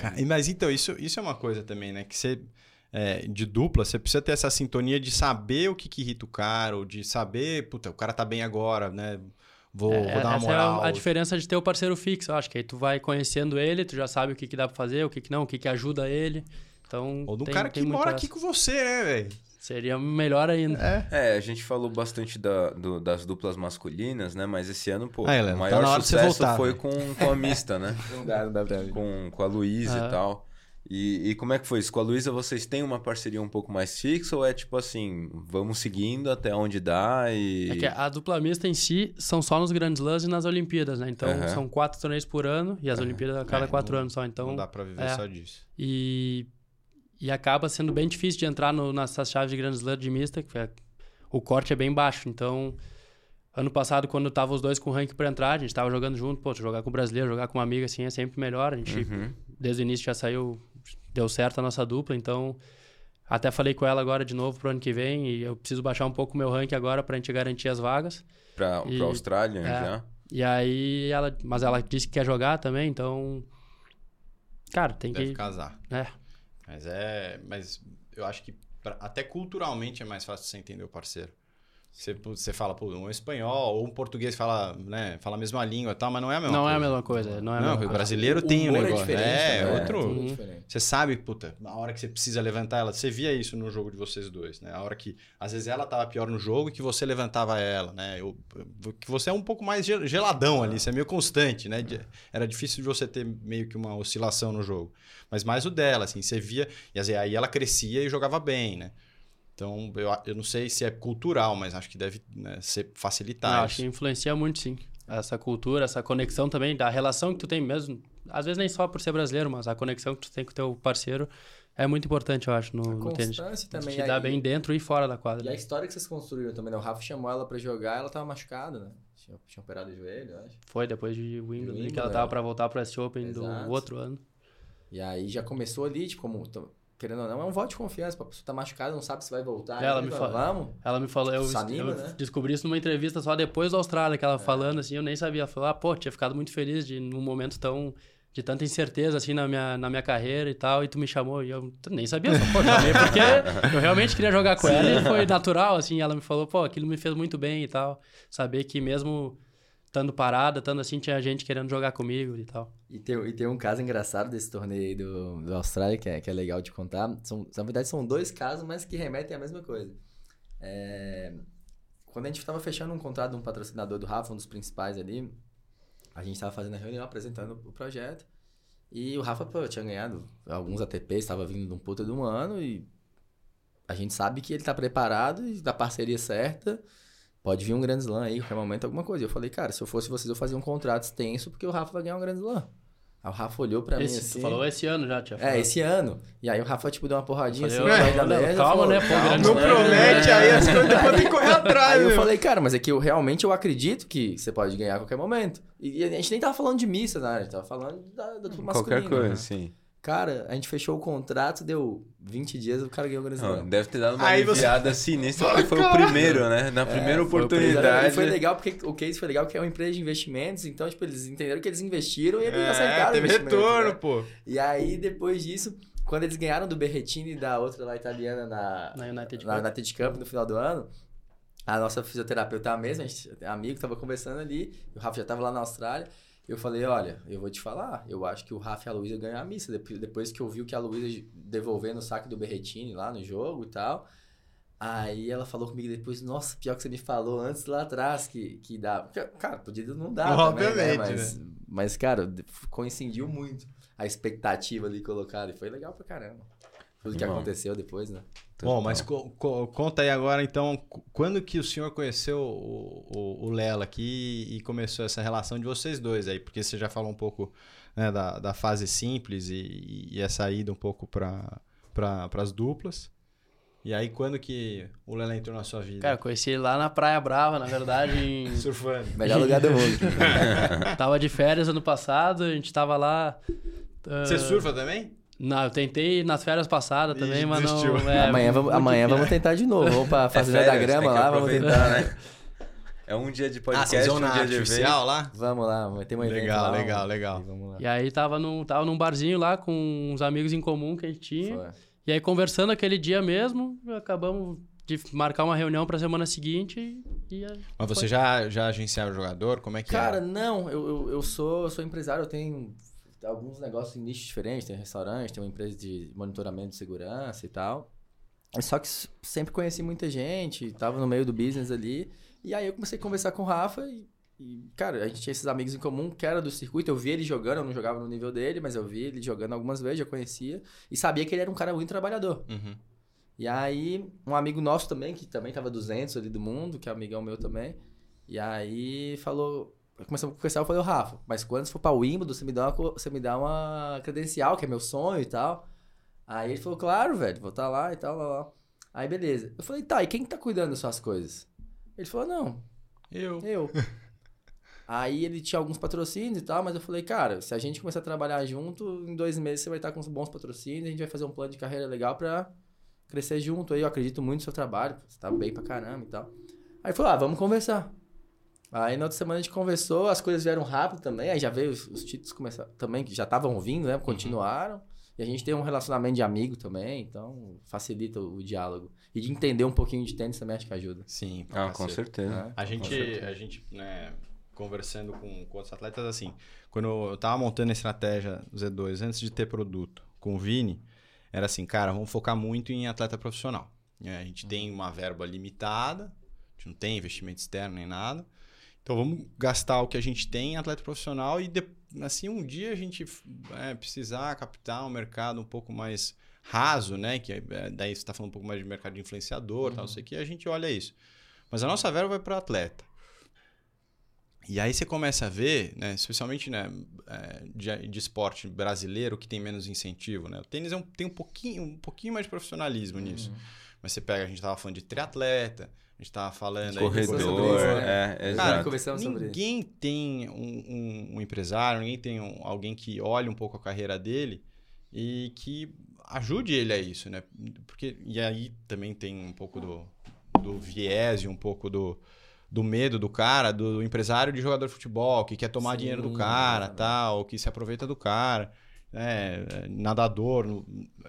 Cara, mas então, isso, isso é uma coisa também, né? Que você. É, de dupla, você precisa ter essa sintonia de saber o que, que irrita o cara, ou de saber, puta, o cara tá bem agora, né? Vou, é, vou dar uma moral. Essa é a, diferença de ter o parceiro fixo. Eu acho que aí tu vai conhecendo ele, tu já sabe o que, que dá pra fazer, o que, que não, o que, que ajuda ele. Então, Ou do tem, cara que mora aqui com você, né, velho? Seria melhor ainda. É. é, a gente falou bastante da, do, das duplas masculinas, né? Mas esse ano, pô, ah, Helena, o tá maior tá sucesso voltar, foi com, com a mista, né? com, com, com a Luísa e tal. E, e, como é que foi isso? Com a Luísa, vocês têm uma parceria um pouco mais fixa ou é tipo assim, vamos seguindo até onde dá e... É que a dupla mista em si são só nos Grandes Lãs e nas Olimpíadas, né? Então, uhum. são quatro torneios por ano e as uhum. Olimpíadas a cada é, quatro não, anos só, então... Não dá pra viver é, só disso. E, e acaba sendo bem difícil de entrar no, nessas chaves de Grand Slam de mista, que é, o corte é bem baixo. Então, ano passado, quando tava os dois com ranking para entrar, a gente tava jogando junto, pô, jogar com o brasileiro, jogar com uma amiga assim é sempre melhor. A gente, uhum. desde o início, já saiu, deu certo a nossa dupla, então. Até falei com ela agora de novo pro ano que vem e eu preciso baixar um pouco o meu ranking agora pra gente garantir as vagas. Pra, e, pra Austrália é, já? E aí ela. Mas ela disse que quer jogar também, então. Cara, tem Deve que. casar. É. Mas é. Mas eu acho que pra, até culturalmente é mais fácil você entender o parceiro. Você, você fala, pô, um espanhol ou um português fala, né, fala a mesma língua e tal, mas não é a mesma não coisa. Não é a mesma coisa. Não, é a não o brasileiro tem um negócio. É, é, outro. É você sabe, puta, na hora que você precisa levantar ela, você via isso no jogo de vocês dois, né? A hora que, às vezes, ela tava pior no jogo e que você levantava ela, né? Eu, que você é um pouco mais geladão ali, você é meio constante, né? Era difícil de você ter meio que uma oscilação no jogo. Mas mais o dela, assim, você via, e aí ela crescia e jogava bem, né? Então, eu, eu não sei se é cultural, mas acho que deve né, ser facilitar. Não, acho que influencia muito, sim. Essa cultura, essa conexão também, da relação que tu tem mesmo. Às vezes nem só por ser brasileiro, mas a conexão que tu tem com o teu parceiro é muito importante, eu acho, no, a no tênis. também. Te dá bem dentro e fora da quadra. E a história que vocês construíram também, né? O Rafa chamou ela pra jogar, ela tava machucada, né? Tinha, tinha operado o joelho, eu acho. Foi depois de Wimbledon, que ela tava é. pra voltar pro S Open Exato. do outro ano. E aí já começou ali, tipo, como querendo ou não, é um voto de confiança. A pessoa tá machucada, não sabe se vai voltar. Ela me falou. Vamos. Ela me falou. Eu, anima, eu né? descobri isso numa entrevista só depois da Austrália, que ela é. falando assim, eu nem sabia. Falou, ah, pô, tinha ficado muito feliz de num momento tão. De tanta incerteza, assim, na minha, na minha carreira e tal, e tu me chamou, e eu nem sabia, só, pô, chamei porque eu realmente queria jogar com ela e foi natural, assim, ela me falou, pô, aquilo me fez muito bem e tal, saber que mesmo estando parada, estando assim, tinha gente querendo jogar comigo e tal. E tem, e tem um caso engraçado desse torneio do, do Austrália, que é, que é legal de contar. São, na verdade, são dois casos, mas que remetem à mesma coisa. É, quando a gente estava fechando um contrato de um patrocinador do Rafa, um dos principais ali, a gente estava fazendo a reunião, apresentando o projeto. E o Rafa pô, tinha ganhado alguns ATPs, estava vindo de um puta de um ano e a gente sabe que ele está preparado e da parceria certa Pode vir um grande slam aí, qualquer momento, alguma coisa. Eu falei, cara, se eu fosse vocês, eu fazia um contrato extenso, porque o Rafa vai ganhar um grande slam. Aí o Rafa olhou pra esse, mim assim. Tu falou esse ano já, tia. É, esse ano. E aí o Rafa, tipo, deu uma porradinha assim, falei, da mesa. Calma, né? Pô, calma, não promete aí as coisas, depois tem que correr atrás. Aí eu falei, cara, mas é que eu realmente eu acredito que você pode ganhar a qualquer momento. E a gente nem tava falando de missa, né? A gente tava falando da, da turma Qualquer coisa, né? sim. Cara, a gente fechou o contrato, deu 20 dias, o cara ganhou o Grand Deve ter dado uma Aí aliviada você... sinistra, porque foi o primeiro, né? Na é, primeira oportunidade. Foi, foi legal, porque o case foi legal, porque é uma empresa de investimentos, então, tipo, eles entenderam que eles investiram e eles é, acertaram teve retorno, né? pô. E aí, depois disso, quando eles ganharam do Berretini e da outra lá italiana na, na United, na United Cup no final do ano, a nossa fisioterapeuta mesmo, a gente, amigo, tava conversando ali, o Rafa já tava lá na Austrália, eu falei, olha, eu vou te falar, eu acho que o Rafa e a Luísa ganham a missa. Depois que eu vi que a Luísa devolvendo o saque do Berretini lá no jogo e tal. Aí ela falou comigo depois, nossa, pior que você me falou antes lá atrás que, que dá. Cara, podia não dar Obviamente, também, né? Mas, né? mas, cara, coincidiu muito a expectativa ali colocada. E foi legal pra caramba. Tudo que aconteceu depois, né? Bom, mas co co conta aí agora, então, quando que o senhor conheceu o, o, o Lela aqui e começou essa relação de vocês dois aí? Porque você já falou um pouco né, da, da fase simples e, e essa ida um pouco para pra, as duplas. E aí, quando que o Lela entrou na sua vida? Cara, conheci ele lá na Praia Brava, na verdade. Em... Surfando. Melhor lugar do mundo. tava de férias ano passado, a gente tava lá. Uh... Você surfa também? Não, eu tentei nas férias passadas também, mas não. É, amanhã vamos, amanhã vamos tentar de novo. Vamos pra Fazenda é da Grama lá, vamos tentar. Né? É um dia de podcast, ah, um dia de artificial lá? Vamos lá, vai ter uma Legal, lá, legal, legal. E, e aí tava num, tava num barzinho lá com uns amigos em comum que a gente tinha. Foi. E aí conversando aquele dia mesmo, acabamos de marcar uma reunião para semana seguinte e... Mas você já, já agenciava o jogador? Como é que Cara, é? não. Eu, eu, eu, sou, eu sou empresário, eu tenho alguns negócios em nichos diferentes, tem restaurante, tem uma empresa de monitoramento de segurança e tal. Só que sempre conheci muita gente, tava no meio do business ali. E aí eu comecei a conversar com o Rafa e, e, cara, a gente tinha esses amigos em comum que era do circuito. Eu vi ele jogando, eu não jogava no nível dele, mas eu vi ele jogando algumas vezes, já conhecia. E sabia que ele era um cara muito trabalhador. Uhum. E aí, um amigo nosso também, que também tava 200 ali do mundo, que é amigão meu também. E aí falou, começamos a conversar, eu falei, Rafa, mas quando você for pra Wimbledon, você me dá uma, você me dá uma credencial, que é meu sonho e tal. Aí ele falou, claro, velho, vou estar tá lá e tal, lá, lá. Aí beleza. Eu falei, tá, e quem tá cuidando das suas coisas? Ele falou, não. Eu. Eu. Aí ele tinha alguns patrocínios e tal, mas eu falei, cara, se a gente começar a trabalhar junto, em dois meses você vai estar com bons patrocínios, a gente vai fazer um plano de carreira legal pra crescer junto. Aí eu acredito muito no seu trabalho, você tá bem pra caramba e tal. Aí falou, ah, vamos conversar. Aí na outra semana a gente conversou, as coisas vieram rápido também, aí já veio os, os títulos começaram também, que já estavam vindo, né? Continuaram. Uhum. E a gente tem um relacionamento de amigo também, então facilita o, o, diálogo. E de entender um pouquinho de tênis também acho que ajuda. Sim, ah, com certeza. É. A gente, certeza. a gente né, conversando com, com outros atletas, assim, quando eu tava montando a estratégia Z2 antes de ter produto com o Vini, era assim, cara, vamos focar muito em atleta profissional. É, a gente uhum. tem uma verba limitada, a gente não tem investimento externo nem nada. Então vamos gastar o que a gente tem em atleta profissional e de, assim um dia a gente é, precisar captar um mercado um pouco mais raso, né? Que é, daí você está falando um pouco mais de mercado de influenciador, uhum. tal, não sei o que, a gente olha isso. Mas a nossa verba vai para atleta. E aí você começa a ver, né, especialmente né, é, de, de esporte brasileiro que tem menos incentivo. Né? O tênis é um, tem um pouquinho, um pouquinho mais de profissionalismo uhum. nisso. Mas você pega, a gente estava falando de triatleta, a gente tava falando Corredor, aí. Corredor, né? é, Cara, ninguém tem um, um, um, empresário, ninguém tem um, alguém que olhe um pouco a carreira dele e que ajude ele a isso, né? Porque, e aí também tem um pouco do, do viés e um pouco do, do medo do cara, do empresário de jogador de futebol, que quer tomar Sim, dinheiro do cara, é tal, que se aproveita do cara é, nadador.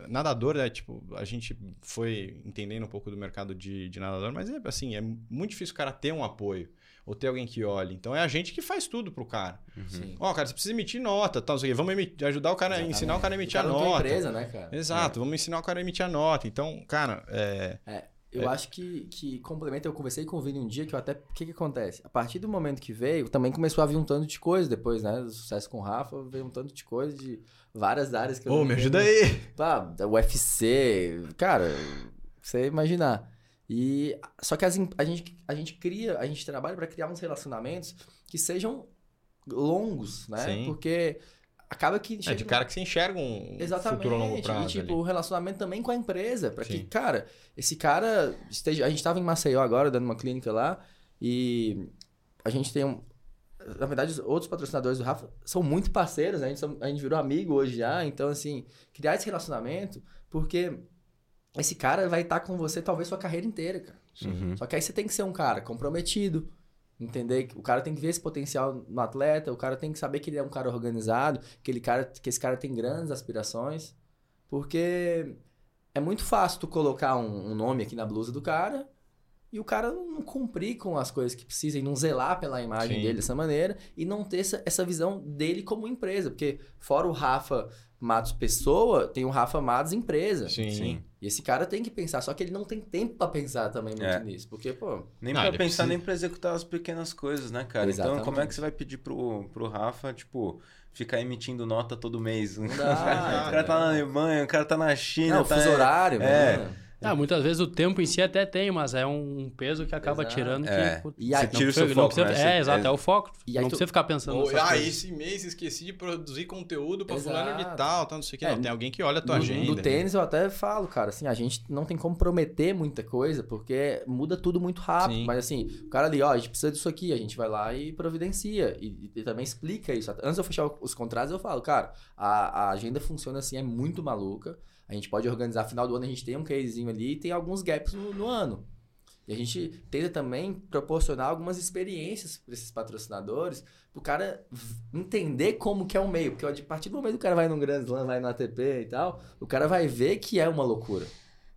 Nadador é tipo, a gente foi entendendo um pouco do mercado de, de nadador, mas é assim, é muito difícil o cara ter um apoio ou ter alguém que olhe. Então é a gente que faz tudo pro cara. Uhum. Ó, oh, cara, você precisa emitir nota, tal, não Vamos emitir, ajudar o cara, Exatamente. ensinar o cara a emitir a nota. empresa, né, cara? Exato, é. vamos ensinar o cara a emitir a nota. Então, cara, é, é eu é. acho que, que complementa. Eu conversei com o Vini um dia que eu até. O que, que acontece? A partir do momento que veio, também começou a vir um tanto de coisa depois, né? Do sucesso com o Rafa, veio um tanto de coisa de várias áreas que eu. Ô, me ajuda aí! Pá, UFC. Cara, você imaginar. E. Só que as, a, gente, a gente cria, a gente trabalha para criar uns relacionamentos que sejam longos, né? Sim. Porque acaba que. É de cara que se enxerga um Exatamente. futuro a longo prazo. E, tipo, o relacionamento também com a empresa. para que, cara, esse cara esteja. A gente tava em Maceió agora, dando uma clínica lá, e a gente tem um. Na verdade, os outros patrocinadores do Rafa são muito parceiros, né? A gente, a gente virou amigo hoje já. Então, assim, criar esse relacionamento, porque esse cara vai estar com você talvez sua carreira inteira, cara. Uhum. Só que aí você tem que ser um cara comprometido, Entender que o cara tem que ver esse potencial no atleta, o cara tem que saber que ele é um cara organizado, que, ele cara, que esse cara tem grandes aspirações. Porque é muito fácil tu colocar um, um nome aqui na blusa do cara e o cara não cumprir com as coisas que precisa e não zelar pela imagem Sim. dele dessa maneira e não ter essa, essa visão dele como empresa. Porque fora o Rafa Matos pessoa, tem o Rafa Matos empresa. Sim. Sim. E esse cara tem que pensar, só que ele não tem tempo para pensar também muito é. nisso. Porque, pô. Nem para pensar, precisa... nem para executar as pequenas coisas, né, cara? Exatamente. Então, como é que você vai pedir pro, pro Rafa, tipo, ficar emitindo nota todo mês? Não dá, o cara tá na Alemanha, o cara tá na China. Não, tá... fuso horário, é. Mano. Ah, muitas vezes o tempo em si até tem, mas é um peso que acaba exato. tirando é. que. E aí, tira o seu foco, precisa, né? É, exato, é, é o foco. E não tu... precisa ficar pensando oh, Ah, coisas. esse mês esqueci de produzir conteúdo pra exato. fulano de tal, tal, não sei o que. É, não, tem alguém que olha a tua no, agenda. No tênis eu até falo, cara, assim, a gente não tem como prometer muita coisa, porque muda tudo muito rápido. Sim. Mas assim, o cara ali, ó, a gente precisa disso aqui, a gente vai lá e providencia. E, e também explica isso. Antes de eu fechar os contratos, eu falo, cara, a, a agenda funciona assim, é muito maluca. A gente pode organizar, final do ano a gente tem um casezinho ali e tem alguns gaps no, no ano. E a gente tenta também proporcionar algumas experiências para esses patrocinadores, para o cara entender como que é o meio. Porque a partir do momento que o cara vai num Grand Slam, vai no ATP e tal, o cara vai ver que é uma loucura.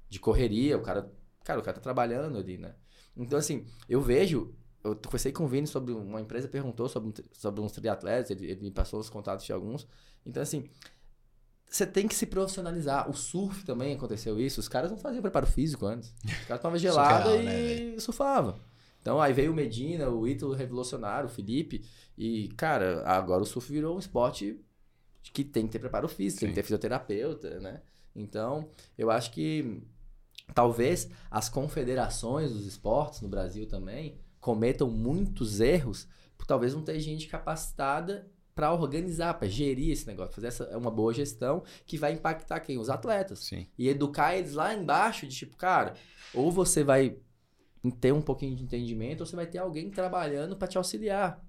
De correria, o cara... Cara, o cara tá trabalhando ali, né? Então, assim, eu vejo... Eu conversei com o Vini sobre uma empresa, perguntou sobre, sobre uns triatletas, ele, ele me passou os contatos de alguns. Então, assim, você tem que se profissionalizar. O surf também aconteceu isso. Os caras não faziam preparo físico antes. Os caras tomavam gelada Surreal, e né, surfavam. Então aí veio o Medina, o Ítalo revolucionário, o Felipe. E, cara, agora o surf virou um esporte que tem que ter preparo físico, Sim. tem que ter fisioterapeuta, né? Então, eu acho que talvez as confederações dos esportes no Brasil também cometam muitos erros por talvez não ter gente capacitada para organizar, para gerir esse negócio, fazer essa uma boa gestão que vai impactar quem? Os atletas. Sim. E educar eles lá embaixo de tipo, cara, ou você vai ter um pouquinho de entendimento, ou você vai ter alguém trabalhando para te auxiliar.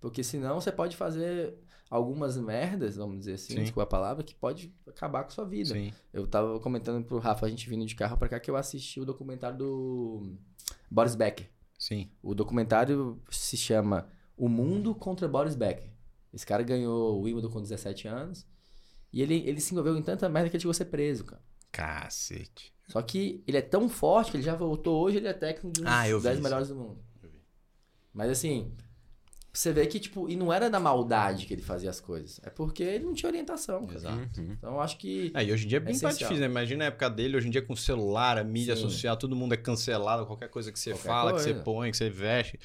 Porque senão você pode fazer algumas merdas, vamos dizer assim, Sim. desculpa a palavra, que pode acabar com a sua vida. Sim. Eu tava comentando pro Rafa, a gente vindo de carro para cá, que eu assisti o documentário do Boris Becker. Sim. O documentário se chama O Mundo contra Boris Becker. Esse cara ganhou o Wimbledon com 17 anos. E ele, ele se envolveu em tanta merda que ele chegou a ser preso, cara. Cacete. Só que ele é tão forte que ele já voltou hoje, ele é técnico de um ah, dos 10 melhores do mundo. Mas assim, você vê que, tipo, e não era na maldade que ele fazia as coisas. É porque ele não tinha orientação. Cara. Exato. Uhum. Então eu acho que. É, e hoje em dia é bem é mais difícil, né? Imagina a época dele, hoje em dia com celular, a mídia Sim. social, todo mundo é cancelado, qualquer coisa que você qualquer fala, coisa. que você põe, que você veste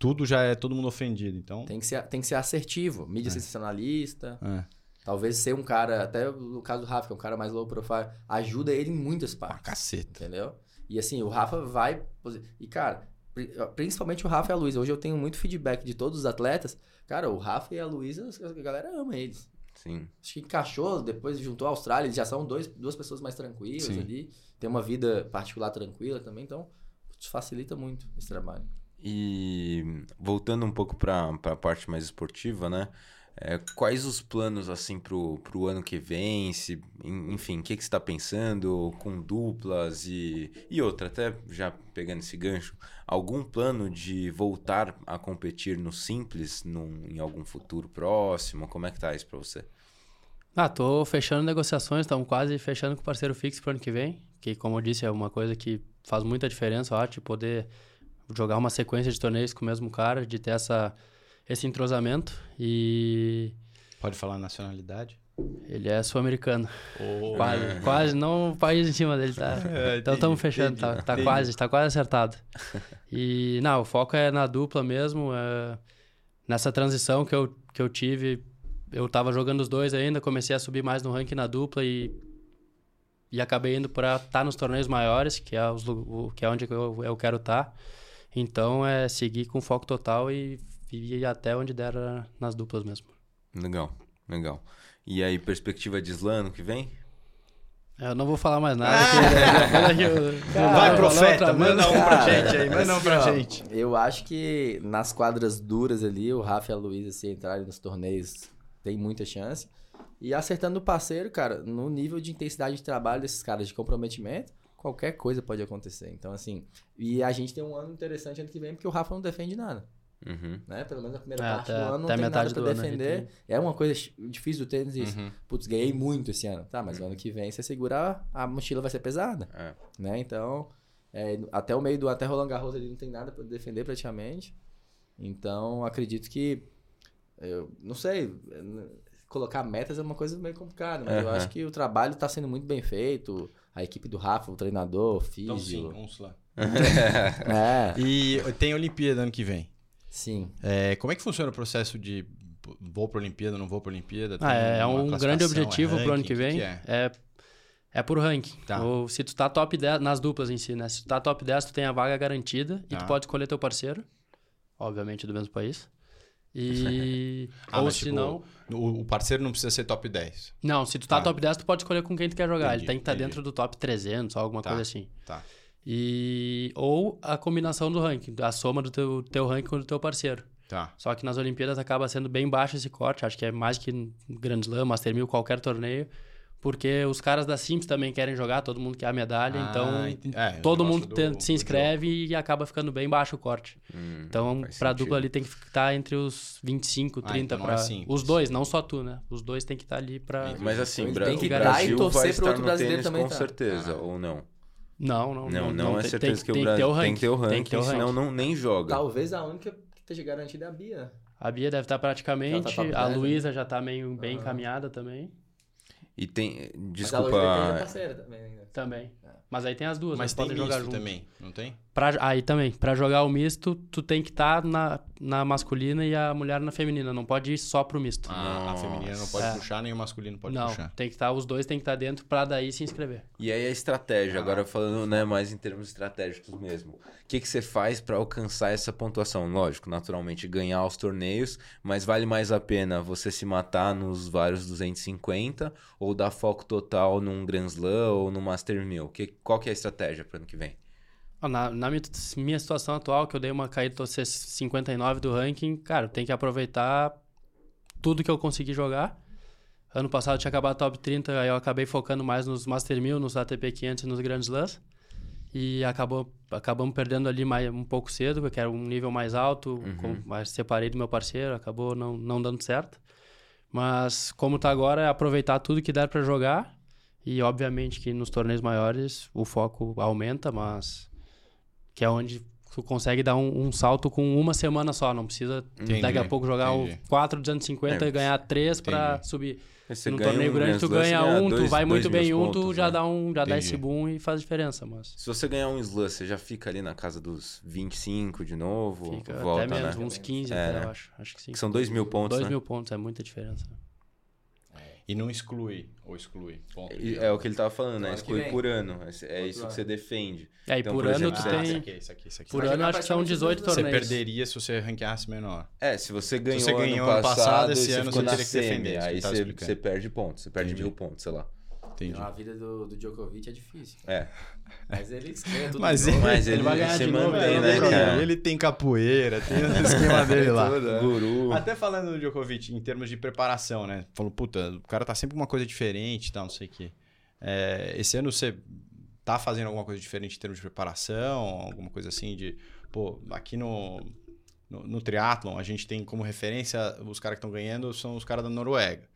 tudo já é todo mundo ofendido, então... Tem que ser, tem que ser assertivo, mídia é. sensacionalista, é. talvez ser um cara, até no caso do Rafa, que é um cara mais low profile, ajuda ele em muitas partes. Pra caceta. Entendeu? E assim, o Rafa vai... E cara, principalmente o Rafa e a Luísa, hoje eu tenho muito feedback de todos os atletas, cara, o Rafa e a Luísa, a galera ama eles. Sim. Acho que encaixou, depois juntou a Austrália, eles já são dois, duas pessoas mais tranquilas Sim. ali, tem uma vida particular tranquila também, então facilita muito esse trabalho. E voltando um pouco para a parte mais esportiva, né? É, quais os planos assim pro, pro ano que vem? Se, enfim, o que, que você está pensando com duplas e, e outra, até já pegando esse gancho, algum plano de voltar a competir no simples num, em algum futuro próximo? Como é que tá isso para você? Ah, tô fechando negociações, estamos quase fechando com o parceiro fixo pro ano que vem, que como eu disse é uma coisa que faz muita diferença, eu acho, de poder jogar uma sequência de torneios com o mesmo cara, de ter essa, esse entrosamento e... Pode falar nacionalidade? Ele é sul-americano. Oh, quase, é. quase, não o país em cima dele, tá? É, então estamos fechando, entendi, tá, tá quase, tá quase acertado. E, não, o foco é na dupla mesmo, é, nessa transição que eu, que eu tive, eu tava jogando os dois ainda, comecei a subir mais no ranking na dupla e, e acabei indo para estar tá nos torneios maiores, que é, os, o, que é onde eu, eu quero estar. Tá. Então é seguir com foco total e, ir até onde der nas duplas mesmo. Legal, legal. E aí, perspectiva de Slam que vem? Eu não vou falar mais nada. Ah, cara, Vai, profeta, manda um pra gente aí, manda um pra assim, gente. Eu acho que nas quadras duras ali, o Rafa e a Luísa, se entrarem nos torneios, tem muita chance. E acertando o parceiro, cara, no nível de intensidade de trabalho desses caras, de comprometimento, qualquer coisa pode acontecer. Então, assim, e a gente tem um ano interessante ano que vem, porque o Rafa não defende nada. Uhum. Né? Pelo menos na primeira é, parte até, do ano não tem nada pra defender. É uma coisa difícil do tênis isso. Uhum. Putz, ganhei muito esse ano. Tá, mas uhum. ano que vem você segurar, a mochila vai ser pesada. É. Né? Então, é, até o meio do até Roland Garros ele não tem nada para defender praticamente. Então, acredito que eu não sei, colocar metas é uma coisa meio complicada, mas eu acho que o trabalho está sendo muito bem feito a equipe do Rafa, o treinador, o físico. Então sim, vamos lá. é. E tem Olimpíada ano que vem. Sim. É, como é que funciona o processo de vou para a Olimpíada, não vou para a Olimpíada? Ah, é, é um grande objetivo é para o ano que vem. Que é? é? É por ranking. Tá. Ou se tu tá top 10 nas duplas em si, né? Se tu tá top 10, tu tem a vaga garantida e tu tá. pode escolher teu parceiro, obviamente do mesmo país. E. ah, Ou se tipo, não. O parceiro não precisa ser top 10. Não, se tu tá, tá. top 10, tu pode escolher com quem tu quer jogar. Entendi, Ele tem que estar tá dentro do top 300 ou alguma tá, coisa assim. Tá. E... Ou a combinação do ranking, a soma do teu, teu ranking com o do teu parceiro. Tá. Só que nas Olimpíadas acaba sendo bem baixo esse corte. Acho que é mais que Grand Slam, Master 1000, qualquer torneio. Porque os caras da Sims também querem jogar, todo mundo quer a medalha, ah, então é, todo mundo do, se inscreve e acaba ficando bem baixo o corte. Hum, então, pra dupla ali tem que estar entre os 25, 30 ah, então pra. É os dois, não só tu, né? Os dois tem que estar ali pra. Mas assim, tem que Brasil e torcer pro outro brasileiro também. Com tá. certeza, ah. ou não? Não, não. Não, não, não é certeza tem, que o Brasil tem que ter o ranking, tem que ter o ranking, senão não, nem joga. Talvez a única que esteja garantida é a Bia. A Bia deve estar praticamente, tá a Luísa já está meio bem encaminhada também. E tem. Desculpa. Mas a parceira também. Né? Também. É. Mas aí tem as duas, Mas tem podem jogar junto. também, não tem? Pra, aí também. Pra jogar o misto, tu tem que estar tá na. Na masculina e a mulher na feminina. Não pode ir só pro misto. Ah, a feminina não pode é. puxar, nem o masculino pode não, puxar. tem que estar, tá, os dois tem que estar tá dentro para daí se inscrever. E aí a estratégia, ah. agora falando né, mais em termos estratégicos mesmo. O que, que você faz para alcançar essa pontuação? Lógico, naturalmente ganhar os torneios, mas vale mais a pena você se matar nos vários 250 ou dar foco total num Grand Slam ou no Master 1000? Que, qual que é a estratégia para ano que vem? Na, na minha, situação atual, que eu dei uma caída, tô 59 do ranking, cara, tem que aproveitar tudo que eu consegui jogar. Ano passado eu tinha acabado top 30, aí eu acabei focando mais nos Master 1000, nos ATP 500 e nos Grand Slams. E acabou, acabamos perdendo ali mais, um pouco cedo, porque era um nível mais alto, uhum. com, mas separei do meu parceiro, acabou não, não dando certo. Mas como tá agora, é aproveitar tudo que der para jogar. E obviamente que nos torneios maiores o foco aumenta, mas que é onde tu consegue dar um, um, salto com uma semana só. Não precisa entendi, daqui a pouco jogar entendi. o 4 250 é, e ganhar 3 para subir. No torneio um grande tu ganha um, dois, tu vai muito bem um, tu já né? dá um, já dá esse boom e faz diferença, mas Se você ganhar um slam, você já fica ali na casa dos 25 de novo, fica volta, até menos, né? uns 15 é, até, eu acho. Acho que sim. Que são 2 mil pontos, 2 né? mil pontos, é muita diferença. E não exclui, ou exclui. Ponto. É, o que ele tava falando, né? Exclui por ano. É, é isso que você defende. É, e então, por, por ano exemplo, tu tem... Isso aqui, isso aqui, isso aqui. Por ano acho que são 18 torneios. Você perderia se você ranqueasse menor. É, se você ganhou, se você ganhou ano passado, passado esse ano você teria que defender. Aí você, você perde pontos, você perde Entendi. mil pontos, sei lá. Entendi. Então, a vida do, do Djokovic é difícil. É. Mas ele ganha tudo mas, ele, mas ele, vai ganhar de novo, mantém, né, cara? Ele tem capoeira, tem o esquema dele lá. Tudo, é. Guru. Até falando do Djokovic, em termos de preparação, né? Falou, puta, o cara tá sempre uma coisa diferente e tal, não sei o quê. É, esse ano você tá fazendo alguma coisa diferente em termos de preparação? Alguma coisa assim de... Pô, aqui no, no, no triatlon, a gente tem como referência, os caras que estão ganhando são os caras da Noruega.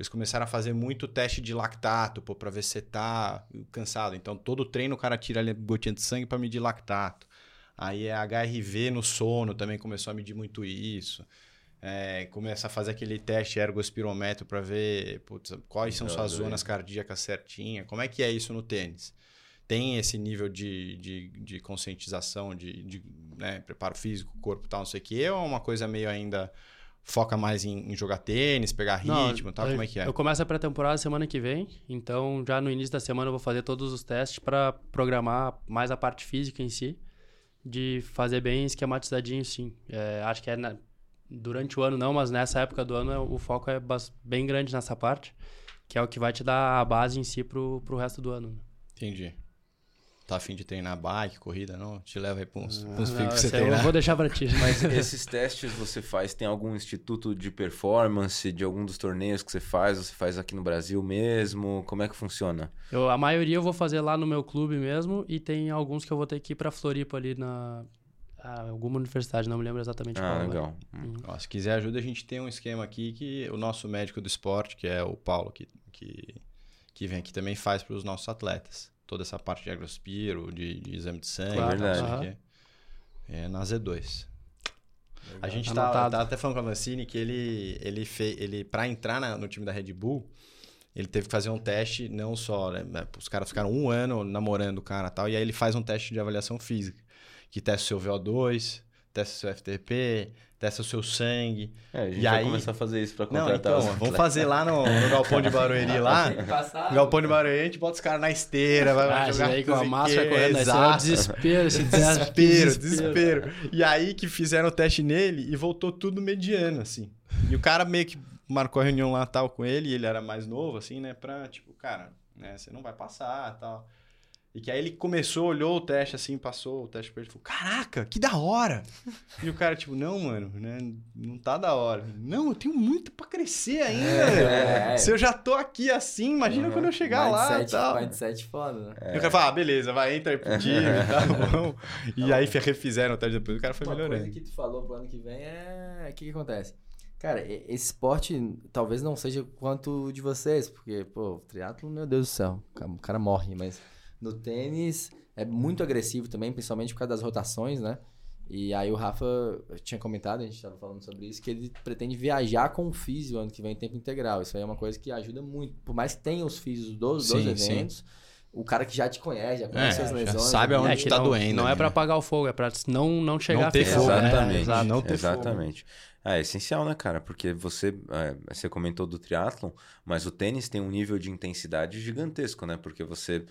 Eles começaram a fazer muito teste de lactato, pô, pra ver se você tá cansado. Então, todo treino o cara tira ali gotinha de sangue para medir lactato. Aí é HRV no sono também começou a medir muito isso. É, começa a fazer aquele teste ergospirométrio para ver putz, quais são suas zonas cardíacas certinhas. Como é que é isso no tênis? Tem esse nível de, de, de conscientização, de, de né, preparo físico, corpo e tal, não sei o quê, ou é uma coisa meio ainda foca mais em, em jogar tênis, pegar ritmo e tal? Como é que é? Eu começo a pré-temporada semana que vem, então já no início da semana eu vou fazer todos os testes para programar mais a parte física em si, de fazer bem esquematizadinho, sim. É, acho que é na, durante o ano não, mas nessa época do ano o foco é bem grande nessa parte, que é o que vai te dar a base em si pro, pro resto do ano. Né? Entendi tá afim de treinar bike, corrida, não? Te leva aí pra uns, uns que você tem. Eu vou deixar pra ti. Mas esses testes você faz, tem algum instituto de performance de algum dos torneios que você faz? Você faz aqui no Brasil mesmo? Como é que funciona? Eu, a maioria eu vou fazer lá no meu clube mesmo e tem alguns que eu vou ter que ir pra Floripa ali na... alguma universidade, não me lembro exatamente ah, qual. legal. Uhum. Ó, se quiser ajuda, a gente tem um esquema aqui que o nosso médico do esporte, que é o Paulo, que, que, que vem aqui também faz para os nossos atletas toda essa parte de agrospiro, de, de exame de sangue, claro, tal, uhum. é na Z2. Legal. A gente tá, tá, até falando com a Vancini que ele, ele, fez, ele para entrar na, no time da Red Bull, ele teve que fazer um teste, não só, né, os caras ficaram um ano namorando o cara e tal, e aí ele faz um teste de avaliação física, que testa o seu VO2, testa o seu FTP, testa o seu sangue. É, a gente e vai aí... começar a fazer isso pra contratar Não, então, vamos fazer lá no, no Galpão de Barueri lá. Galpão de Barueri, a gente bota os caras na esteira, vai, ah, jogar aí com a máscara correndo, Exato. desespero, esse desespero, desespero. E aí que fizeram o teste nele e voltou tudo mediano, assim. E o cara meio que marcou a reunião lá tal com ele, e ele era mais novo, assim, né? Pra, tipo, cara, né, você não vai passar tal. E que aí ele começou, olhou o teste assim, passou o teste pra ele e falou: Caraca, que da hora! e o cara, tipo, não, mano, né? Não tá da hora. Não, eu tenho muito pra crescer ainda, é, é, Se eu já tô aqui assim, imagina uhum. quando eu chegar mindset, lá. Tal. Mindset foda, né? É. E o cara fala: ah, beleza, vai, entra aí pro time, tá bom. E tá aí bom. refizeram o teste depois, o cara foi Uma melhorando. Coisa que tu falou pro ano que vem é. O que, que acontece? Cara, esse esporte talvez não seja quanto de vocês, porque, pô, triatlo, meu Deus do céu, o cara morre, mas no tênis é muito agressivo também, principalmente por causa das rotações, né? E aí o Rafa tinha comentado, a gente estava falando sobre isso, que ele pretende viajar com o físio ano que vem em tempo integral. Isso aí é uma coisa que ajuda muito. Por mais que tenha os físios dos, sim, dos eventos, o cara que já te conhece, já conhece é, as lesões. sabe aonde é, tá não, doendo. Não é para apagar o fogo, é para não, não chegar não ter a fogo, né? Exatamente. Né? Exato, não ter Exatamente. Fogo. É, é essencial, né, cara? Porque você, é, você comentou do triatlon, mas o tênis tem um nível de intensidade gigantesco, né? Porque você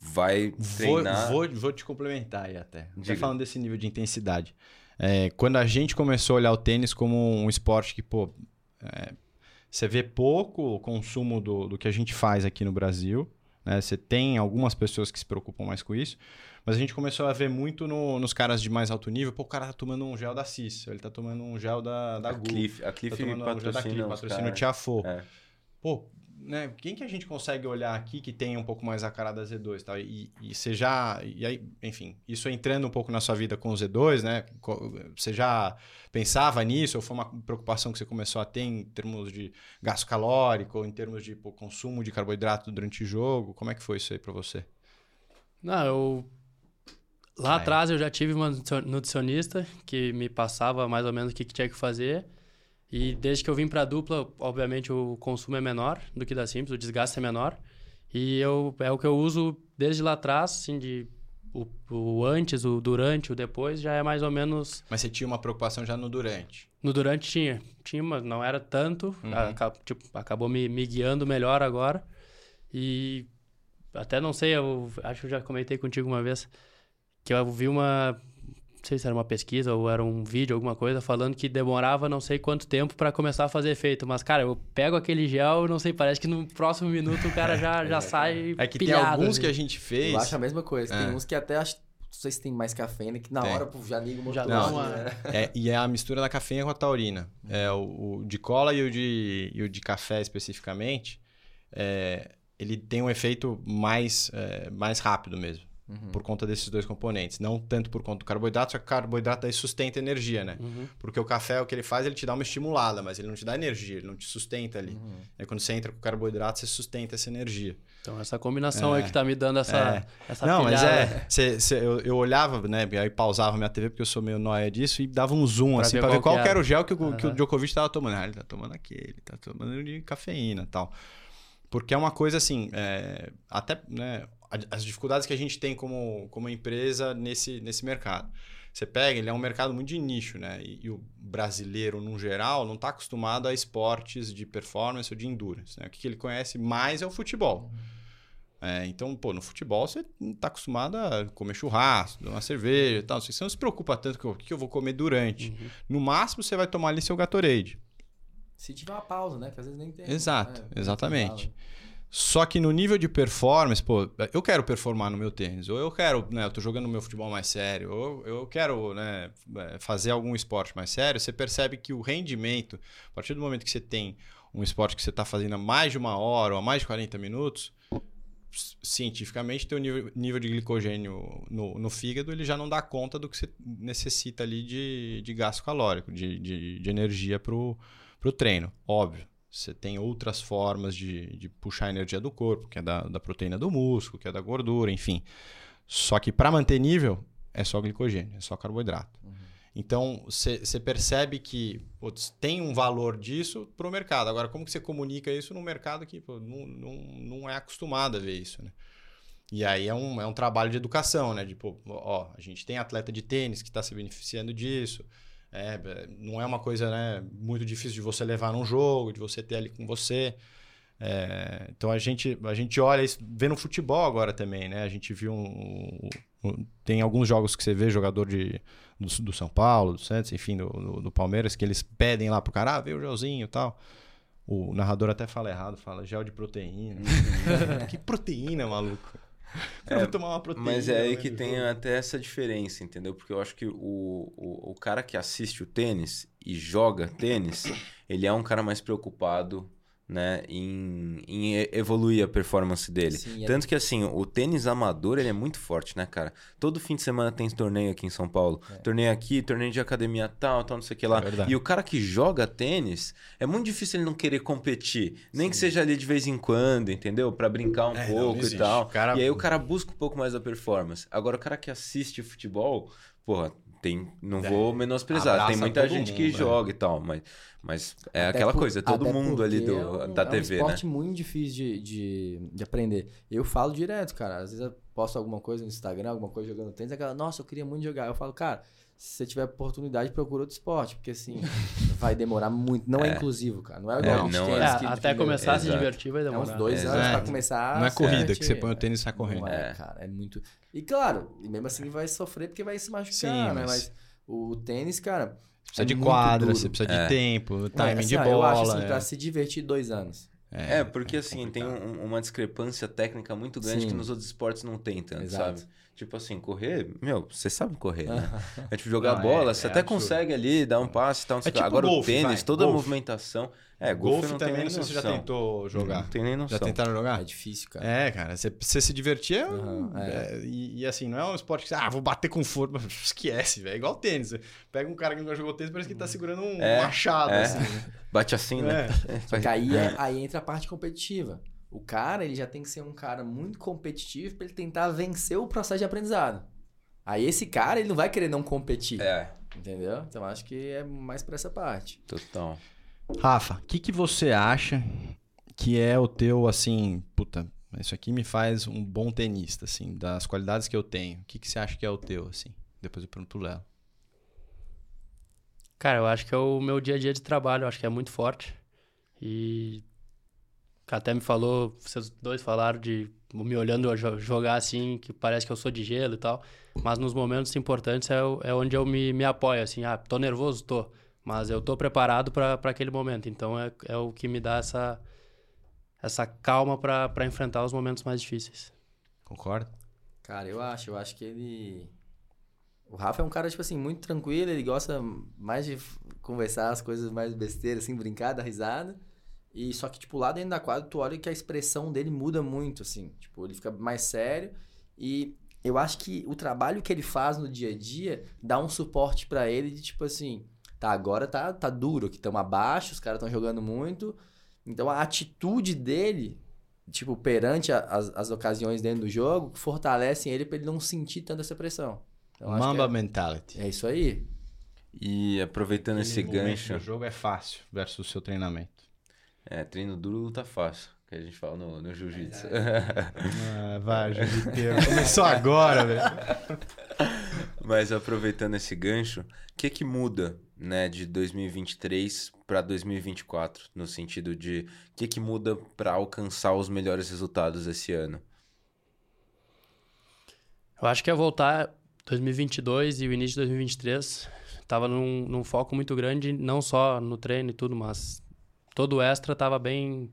vai treinar... Vou, vou, vou te complementar aí até. Diga. falando desse nível de intensidade. É, quando a gente começou a olhar o tênis como um esporte que, pô, é, você vê pouco o consumo do, do que a gente faz aqui no Brasil, né? Você tem algumas pessoas que se preocupam mais com isso, mas a gente começou a ver muito no, nos caras de mais alto nível. Pô, o cara tá tomando um gel da CIS, ele tá tomando um gel da, da a Cliff, a Cliff tá patrocina, um gel da Cliff, patrocina o Tiafo. É. Pô, né, quem que a gente consegue olhar aqui que tem um pouco mais a cara da Z2 tal? E, e você já. E aí, enfim, isso entrando um pouco na sua vida com o Z2, né? Você já pensava nisso? Ou foi uma preocupação que você começou a ter em termos de gasto calórico, ou em termos de pô, consumo de carboidrato durante o jogo? Como é que foi isso aí para você? Não, eu. Lá atrás eu já tive uma nutricionista que me passava mais ou menos o que, que tinha que fazer. E desde que eu vim para a dupla, obviamente o consumo é menor do que da simples, o desgaste é menor. E eu, é o que eu uso desde lá atrás, assim, de o, o, antes, o durante, o depois, já é mais ou menos. Mas você tinha uma preocupação já no durante? No durante tinha. Tinha, mas não era tanto. Uhum. Acab, tipo, acabou me, me guiando melhor agora. E até não sei, eu acho que eu já comentei contigo uma vez que eu vi uma não sei se era uma pesquisa ou era um vídeo, alguma coisa, falando que demorava não sei quanto tempo para começar a fazer efeito. Mas, cara, eu pego aquele gel, não sei, parece que no próximo minuto o cara já, já sai. É que pilhado, tem alguns assim. que a gente fez. Eu acho a mesma coisa. É. Tem uns que até acho. Não sei se tem mais cafeína, que na tem. hora pô, já liga o motor. Não, né? é, e é a mistura da cafeína com a taurina. É, o, o de cola e o de, e o de café especificamente, é, ele tem um efeito mais, é, mais rápido mesmo. Uhum. Por conta desses dois componentes. Não tanto por conta do carboidrato, só que o carboidrato aí sustenta energia, né? Uhum. Porque o café, o que ele faz, ele te dá uma estimulada, mas ele não te dá energia, ele não te sustenta ali. Uhum. Aí quando você entra com carboidrato, você sustenta essa energia. Então, essa combinação é. aí que tá me dando essa, é. essa Não, pilhada. mas é. Cê, cê, eu, eu olhava, né? Aí pausava minha TV, porque eu sou meio noia disso, e dava um zoom, pra assim, ver pra ver qual que era o gel que o, que o Djokovic tava tomando. Ah, ele tá tomando aquele, tá tomando de cafeína e tal. Porque é uma coisa assim, é, até, né? As dificuldades que a gente tem como, como empresa nesse, nesse mercado. Você pega, ele é um mercado muito de nicho, né? E, e o brasileiro, no geral, não está acostumado a esportes de performance ou de endurance. Né? O que, ele conhece mais é o futebol. É, então, pô, no futebol você está acostumado a comer churrasco, tomar cerveja e tal. Você não se preocupa tanto com o que eu vou comer durante. Uhum. No máximo, você vai tomar ali seu Gatorade. Se tiver uma pausa, né? Que às vezes nem tem. Exato, né? exatamente. Só que no nível de performance, pô, eu quero performar no meu tênis, ou eu quero, né, eu tô jogando meu futebol mais sério, ou eu quero, né, é, fazer algum esporte mais sério, você percebe que o rendimento, a partir do momento que você tem um esporte que você está fazendo há mais de uma hora ou há mais de 40 minutos, cientificamente, teu nível, nível de glicogênio no, no fígado ele já não dá conta do que você necessita ali de, de gasto calórico, de, de, de energia para o treino. Óbvio, você tem outras formas de, de puxar a energia do corpo, que é da, da proteína do músculo, que é da gordura, enfim. Só que para manter nível, é só glicogênio, é só carboidrato. Uhum. Então, você percebe que putz, tem um valor disso para o mercado. Agora, como que você comunica isso no mercado que pô, não, não, não é acostumado a ver isso, né? E aí é um, é um trabalho de educação, né? De, pô, ó, a gente tem atleta de tênis que está se beneficiando disso. É, não é uma coisa né, muito difícil de você levar num jogo, de você ter ali com você. É, então a gente, a gente olha isso, vê no futebol agora também, né? A gente viu um, um, tem alguns jogos que você vê jogador de, do, do São Paulo, do Santos, enfim, do, do, do, Palmeiras, que eles pedem lá pro cara, ah, vê o gelzinho e tal. O narrador até fala errado, fala gel de proteína. que proteína, maluco? É, tomar uma proteína. Mas é aí que tem até essa diferença, entendeu? Porque eu acho que o, o, o cara que assiste o tênis e joga tênis, ele é um cara mais preocupado né, em, em evoluir a performance dele. Sim, é Tanto é... que, assim, o tênis amador, ele é muito forte, né, cara? Todo fim de semana tem torneio aqui em São Paulo. É. Torneio aqui, torneio de academia tal, tal, não sei o que lá. É e o cara que joga tênis, é muito difícil ele não querer competir. Nem Sim. que seja ali de vez em quando, entendeu? para brincar um é, pouco e tal. Cara... E aí o cara busca um pouco mais a performance. Agora, o cara que assiste futebol, porra, tem, não vou menosprezar. Tem muita gente mundo, que é. joga e tal, mas, mas é até aquela por, coisa, todo mundo ali do, é um, da TV, né? É um esporte né? muito difícil de, de, de, aprender. Eu falo direto, cara. Às vezes eu posto alguma coisa no Instagram, alguma coisa jogando tênis, aquela, nossa, eu queria muito jogar. Eu falo, cara, se você tiver oportunidade, procura outro esporte, porque assim, vai demorar muito. Não é, é inclusivo, cara. Não é igual é, não é. até começar a se divertir vai demorar. É uns dois anos pra começar. Não é corrida, que você põe o tênis e sai correndo. Não é, cara. É muito. E claro, e mesmo assim vai sofrer porque vai se machucar, Sim, né? Mas o tênis, cara. Precisa é de quadra, duro. você precisa de tempo, timing assim, de bola. Eu acho assim, pra se divertir dois anos. É, porque assim, tem um, uma discrepância técnica muito grande Sim. que nos outros esportes não tem tanto, Exato. sabe? Tipo assim, correr, meu, você sabe correr, né? É tipo jogar não, bola, é, você é até absurdo. consegue ali dar um passe e tal. É tipo Agora golfe, o tênis, vai. toda golfe. a movimentação. É, golfe, golfe também não sei se você já tentou jogar. Não tem nem noção. Já tentaram jogar? É difícil, cara. É, cara, você, você se divertir é, uhum, é. e, e, assim, não é um esporte que você, ah, vou bater com força. Esquece, velho. É igual tênis. Pega um cara que nunca jogou tênis, parece que ele tá segurando um é, machado, assim. Né? Bate assim, né? Só que aí, aí entra a parte competitiva. O cara, ele já tem que ser um cara muito competitivo para ele tentar vencer o processo de aprendizado. Aí esse cara, ele não vai querer não competir. É. Entendeu? Então acho que é mais pra essa parte. Total. Rafa, o que, que você acha que é o teu, assim, puta, isso aqui me faz um bom tenista, assim, das qualidades que eu tenho. O que, que você acha que é o teu, assim? Depois eu pergunto o Léo. Cara, eu acho que é o meu dia a dia de trabalho, eu acho que é muito forte. E até me falou, vocês dois falaram de me olhando jogar assim, que parece que eu sou de gelo e tal. Mas nos momentos importantes é, é onde eu me, me apoio, assim, ah, tô nervoso, tô. Mas eu tô preparado para aquele momento. Então é, é o que me dá essa, essa calma para enfrentar os momentos mais difíceis. Concorda? Cara, eu acho. Eu acho que ele. O Rafa é um cara, tipo assim, muito tranquilo. Ele gosta mais de conversar as coisas mais besteiras, assim, brincar, dar risada. E só que, tipo, lá dentro da quadra, tu olha que a expressão dele muda muito, assim. Tipo, ele fica mais sério. E eu acho que o trabalho que ele faz no dia a dia dá um suporte para ele de, tipo assim, tá, agora tá, tá duro, que estão abaixo, os caras estão jogando muito. Então a atitude dele, tipo, perante a, as, as ocasiões dentro do jogo, fortalecem ele para ele não sentir tanta essa pressão. Então, Mamba é, mentality. É isso aí. E aproveitando Aquele esse gancho. O jogo é fácil versus o seu treinamento. É, treino duro tá fácil, que a gente fala no, no jiu-jitsu. ah, vai, jiu-jiteiro. Começou agora, velho. Mas aproveitando esse gancho, o que que muda, né, de 2023 para 2024, no sentido de o que que muda para alcançar os melhores resultados esse ano? Eu acho que é voltar 2022 e o início de 2023 estava num, num foco muito grande, não só no treino e tudo, mas todo o extra tava bem,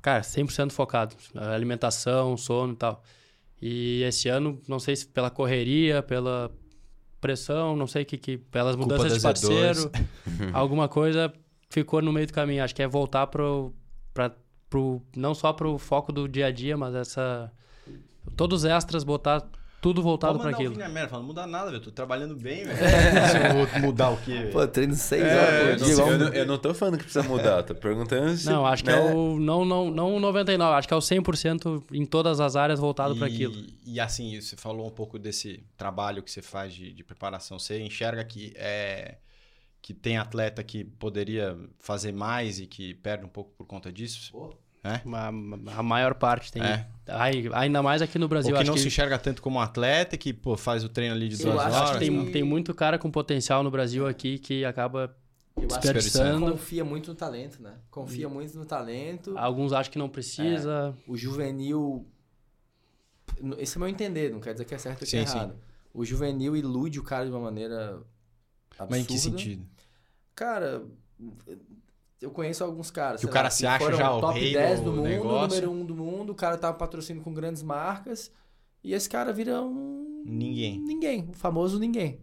cara, 100% focado. Alimentação, sono e tal. E esse ano, não sei se pela correria, pela pressão, não sei que, que pelas mudanças de parceiro, alguma coisa ficou no meio do caminho. Acho que é voltar pro, pra, pro não só pro foco do dia a dia, mas essa todos os extras botar tudo voltado para aquilo. Pode mandar não muda nada, velho. Tô trabalhando bem, velho. É. mudar o quê? Pô, treino seis é, horas por dia. Eu, não, eu não tô falando que precisa mudar, tô perguntando se... Não, acho né? que é o... Não, não, não 99, acho que é o 100% em todas as áreas voltado para aquilo. E assim, você falou um pouco desse trabalho que você faz de, de preparação. Você enxerga que é que tem atleta que poderia fazer mais e que perde um pouco por conta disso? É? a maior parte tem. É. Ainda mais aqui no Brasil. Ou que não que... se enxerga tanto como atleta, que pô, faz o treino ali de duas horas. Acho que tem, tem muito cara com potencial no Brasil aqui que acaba eu desperdiçando. Acho confia muito no talento, né? Confia hum. muito no talento. Alguns acham que não precisa. É, o juvenil. Esse é meu entender, não quer dizer que é certo ou que é errado. Sim. O juvenil ilude o cara de uma maneira absurda. Mas em que sentido? Cara, eu conheço alguns caras. Que o cara lá, se acha já o top rei 10 do, mundo, negócio. número 1 do mundo, o cara tá patrocínio com grandes marcas. E esse cara vira um. Ninguém. Ninguém. O famoso ninguém.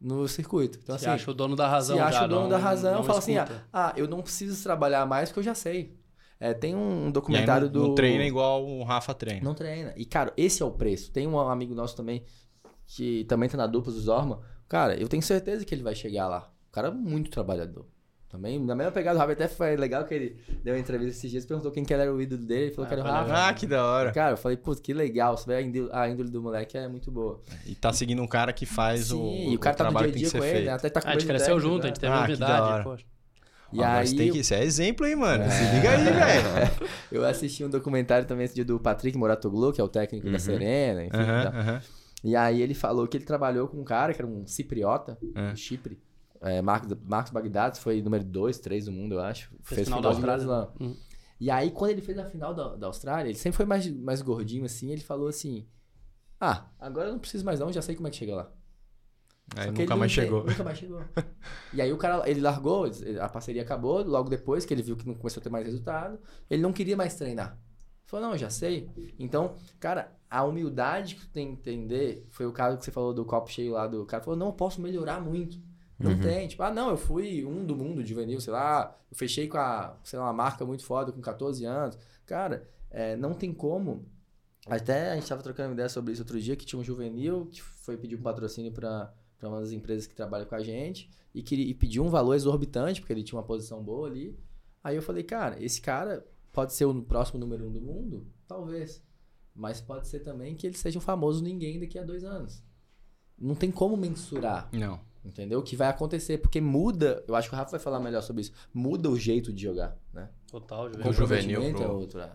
No circuito. Então, se assim, acha o dono da razão. Se acha o dono não, da razão, fala assim: ah, ah, eu não preciso trabalhar mais porque eu já sei. É, tem um documentário não, do. Não treina igual o Rafa treina. Não treina. E, cara, esse é o preço. Tem um amigo nosso também, que também tá na dupla do Zorma. Cara, eu tenho certeza que ele vai chegar lá. O cara é muito trabalhador. Também, na mesma pegada, o Rafa até foi legal que ele deu uma entrevista esses dias, perguntou quem que era o ídolo dele, ele falou ah, que era o Rafa. Ah, que da hora. Cara, eu falei, putz, que legal, você vê a índole, a índole do moleque é muito boa. E tá seguindo um cara que faz Sim, o, e o, cara o tá no dia a dia com ele, né? até tá com ah, A gente cresceu junto, a gente teve ah, unidade, poxa. E ah, aí, mas tem que ser exemplo, hein, mano? É... Se liga aí, velho. eu assisti um documentário também esse dia do Patrick Moratoglu, que é o técnico uhum. da Serena, enfim. Uhum, tá. uhum. E aí ele falou que ele trabalhou com um cara que era um cipriota, um Chipre. É, Marcos, Marcos Bagdados foi número 2, 3 do mundo, eu acho. Fez, fez final da Austrália. Lá. Uhum. E aí, quando ele fez a final da, da Austrália, ele sempre foi mais, mais gordinho assim, ele falou assim: Ah, agora eu não preciso mais não, já sei como é que chega lá. Aí nunca mais chegou. Nunca mais chegou. e aí o cara, ele largou, a parceria acabou, logo depois que ele viu que não começou a ter mais resultado, ele não queria mais treinar. Ele falou, não, já sei. Então, cara, a humildade que tu tem que entender, foi o caso que você falou do copo cheio lá do cara, falou, não, eu posso melhorar muito. Não uhum. tem. Tipo, ah, não, eu fui um do mundo juvenil, sei lá, eu fechei com a, sei lá, uma marca muito foda com 14 anos. Cara, é, não tem como. Até a gente tava trocando ideia sobre isso outro dia, que tinha um juvenil que foi pedir um patrocínio para uma das empresas que trabalha com a gente e, que, e pediu um valor exorbitante, porque ele tinha uma posição boa ali. Aí eu falei, cara, esse cara pode ser o próximo número um do mundo? Talvez. Mas pode ser também que ele seja um famoso ninguém daqui a dois anos. Não tem como mensurar. Não. Entendeu? O que vai acontecer, porque muda, eu acho que o Rafa vai falar melhor sobre isso, muda o jeito de jogar, né? Total, juvenil. O juvenil é pro... é outro, é.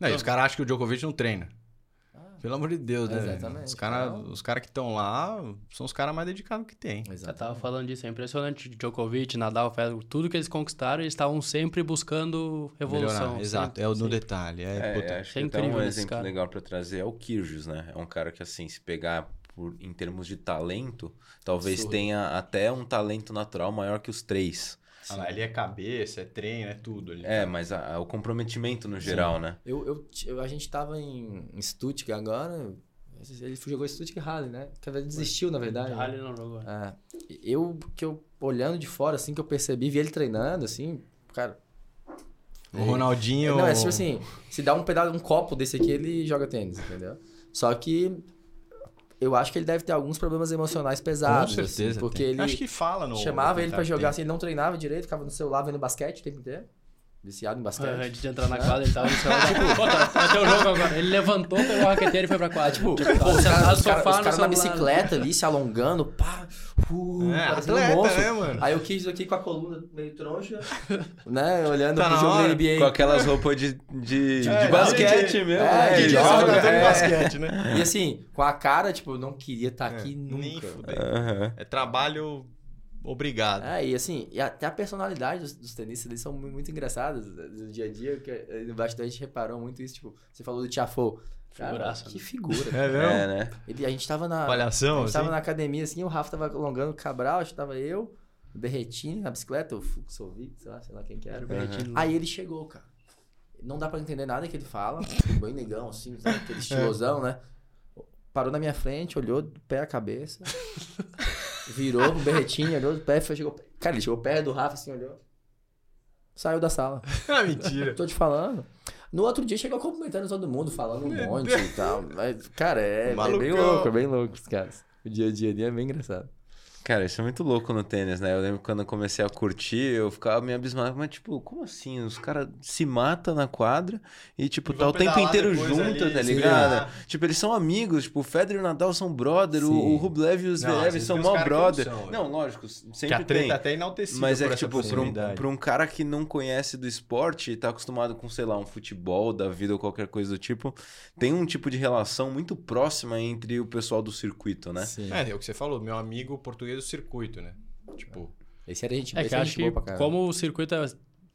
Não, e os caras acham que o Djokovic não treina. Ah, Pelo amor de Deus, né? Exatamente. Os caras então... cara que estão lá são os caras mais dedicados que tem. Exatamente. Eu tava falando disso, é impressionante. Djokovic, Nadal, Federer, tudo que eles conquistaram, eles estavam sempre buscando evolução. Melhorar. Exato, é o no detalhe. É, é, puta, acho é que até um exemplo legal para trazer é o Kyrgios, né? É um cara que, assim, se pegar por, em termos de talento, talvez tenha até um talento natural maior que os três. Ah, lá, ele é cabeça, é treino, é tudo. é, tá... mas a, a, o comprometimento no geral, Sim. né? Eu, eu, eu, a gente tava em, em Stuttgart agora, ele jogou Stuttgart Rally, né? Que desistiu, na verdade. Rally né? não jogou. É. Eu, que eu, olhando de fora, assim, que eu percebi, vi ele treinando, assim, cara... O Ronaldinho... Não, é tipo assim, se dá um pedaço, um copo desse aqui, ele joga tênis, entendeu? Só que eu acho que ele deve ter alguns problemas emocionais pesados. Com certeza. Assim, porque tem. ele. Acho que fala no. Chamava ele para jogar assim, ele não treinava direito, ficava no celular vendo basquete o tempo inteiro. Viciado em basquete. Antes de entrar na quadra, ele tava no celular. tipo, Pô, o jogo agora. Ele levantou, pegou a raqueteira e foi pra quadra. Tipo, tipo pô, os caras cara, cara na bicicleta ali, se alongando, pá. Uh, é, atleta, um né, mano? Aí eu quis aqui com a coluna meio troncha, né? Olhando tá pro jogo da NBA. Com aquelas roupas de, de, é, de basquete de, mesmo. É, de, de joga, é. basquete, né? E assim, com a cara, tipo, não queria estar tá é, aqui nunca. Uhum. É trabalho obrigado. É, e assim, e até a personalidade dos, dos tenistas, eles são muito, engraçados do dia a dia, que eh, no bastidor a gente reparou muito isso, tipo, você falou do Tiafô. Cara, que né? figura. É mesmo? É, né? Ele, a gente tava na. Palhação, A gente assim? tava na academia, assim, o Rafa tava alongando o Cabral, acho que tava eu, o Berretini na bicicleta, o Fuxovic, sei lá, sei lá quem que era. Uhum. Aí ele chegou, cara. Não dá pra entender nada que ele fala, bem negão, assim, sabe? aquele estilosão, né? Parou na minha frente, olhou do pé à cabeça. Virou pro berretinho, olhou do pé, foi, chegou. Cara, ele chegou perto do Rafa, assim, olhou. Saiu da sala. ah, mentira. Tô te falando. No outro dia chegou cumprimentando todo mundo, falando um monte e tal. Mas, cara, é, é bem louco, é bem louco os caras. O dia a dia ali é bem engraçado. Cara, isso é muito louco no tênis, né? Eu lembro quando eu comecei a curtir, eu ficava meio abismado. Mas, tipo, como assim? Os caras se matam na quadra e, tipo, e tá o tempo inteiro junto, ali, tá ligado? Sim. Tipo, eles são amigos. Tipo, o Federer e o Nadal são brother. Sim. O, Rublev e os Zverev são mó brother. Não, não, lógico, sempre que a treta tem. até enaltecida Mas é que, tipo, pra um, pra um, cara que não conhece do esporte e tá acostumado com, sei lá, um futebol da vida ou qualquer coisa do tipo, tem um tipo de relação muito próxima entre o pessoal do circuito, né? Sim. É, é o que você falou. Meu amigo português do circuito, né? Tipo. Esse era a gente, é que acho que como o circuito é,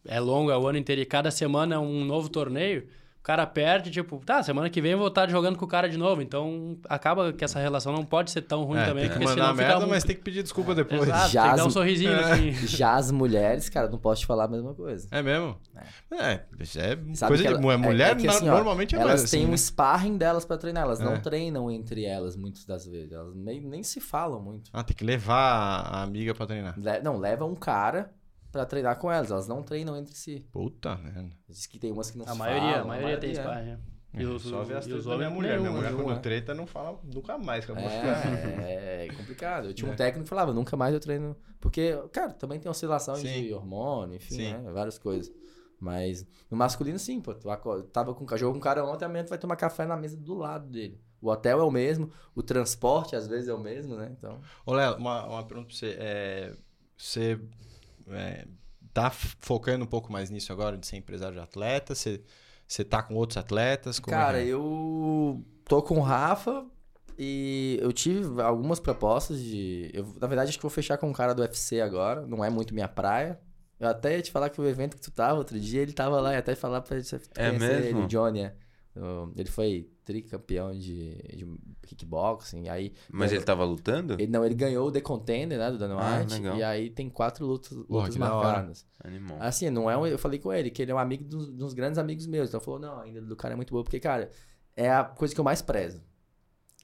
é longo, é o ano inteiro e cada semana é um novo torneio, cara perde, tipo, tá, semana que vem eu vou estar jogando com o cara de novo. Então, acaba que essa relação não pode ser tão ruim é, também. Tem que mandar merda, mas tem que pedir desculpa depois. Exato, já tem que dar um sorrisinho. É. Assim. Já as mulheres, cara, não posso te falar a mesma coisa. É mesmo? É, é, é coisa ela, de é, mulher, é que, assim, normalmente ó, é Elas têm assim, um né? sparring delas para treinar, elas não treinam entre elas muitas das vezes. Elas nem, nem se falam muito. Ah, tem que levar a amiga para treinar. Le, não, leva um cara para treinar com elas. Elas não treinam entre si. Puta merda. Diz que tem umas que não a se maioria, falam. A maioria, a maioria tem sparring. E os, Só ver as tretas da minha mulher. Minha mulher, quando treta, não fala nunca mais com a é, é complicado. Eu tinha um é. técnico que falava, nunca mais eu treino. Porque, cara, também tem oscilação sim. de hormônio, enfim, né? várias coisas. Mas no masculino, sim, pô. Tu tava com, jogo com um cara ontem, amanhã tu vai tomar café na mesa do lado dele. O hotel é o mesmo, o transporte às vezes é o mesmo, né? Então. Ô, Léo, uma, uma pergunta pra você. É, você é, tá focando um pouco mais nisso agora, de ser empresário de atleta? Você, você tá com outros atletas? Como Cara, é? eu tô com o Rafa e eu tive algumas propostas de. Eu, na verdade, acho que vou fechar com um cara do UFC agora, não é muito minha praia. Eu até ia te falar que o evento que tu tava outro dia, ele tava lá e até falar pra gente é mesmo? ele, Johnny. É. Ele foi tricampeão de, de kickboxing. Aí, Mas ele tava lutando? Ele, não, ele ganhou o The Contender, né, do Dana ah, White. Ah, e aí tem quatro lutas, lutas marcadas. Animal. Assim, não é um, eu falei com ele que ele é um amigo dos, dos grandes amigos meus. Então falou, não, ainda do cara é muito boa. Porque, cara, é a coisa que eu mais prezo.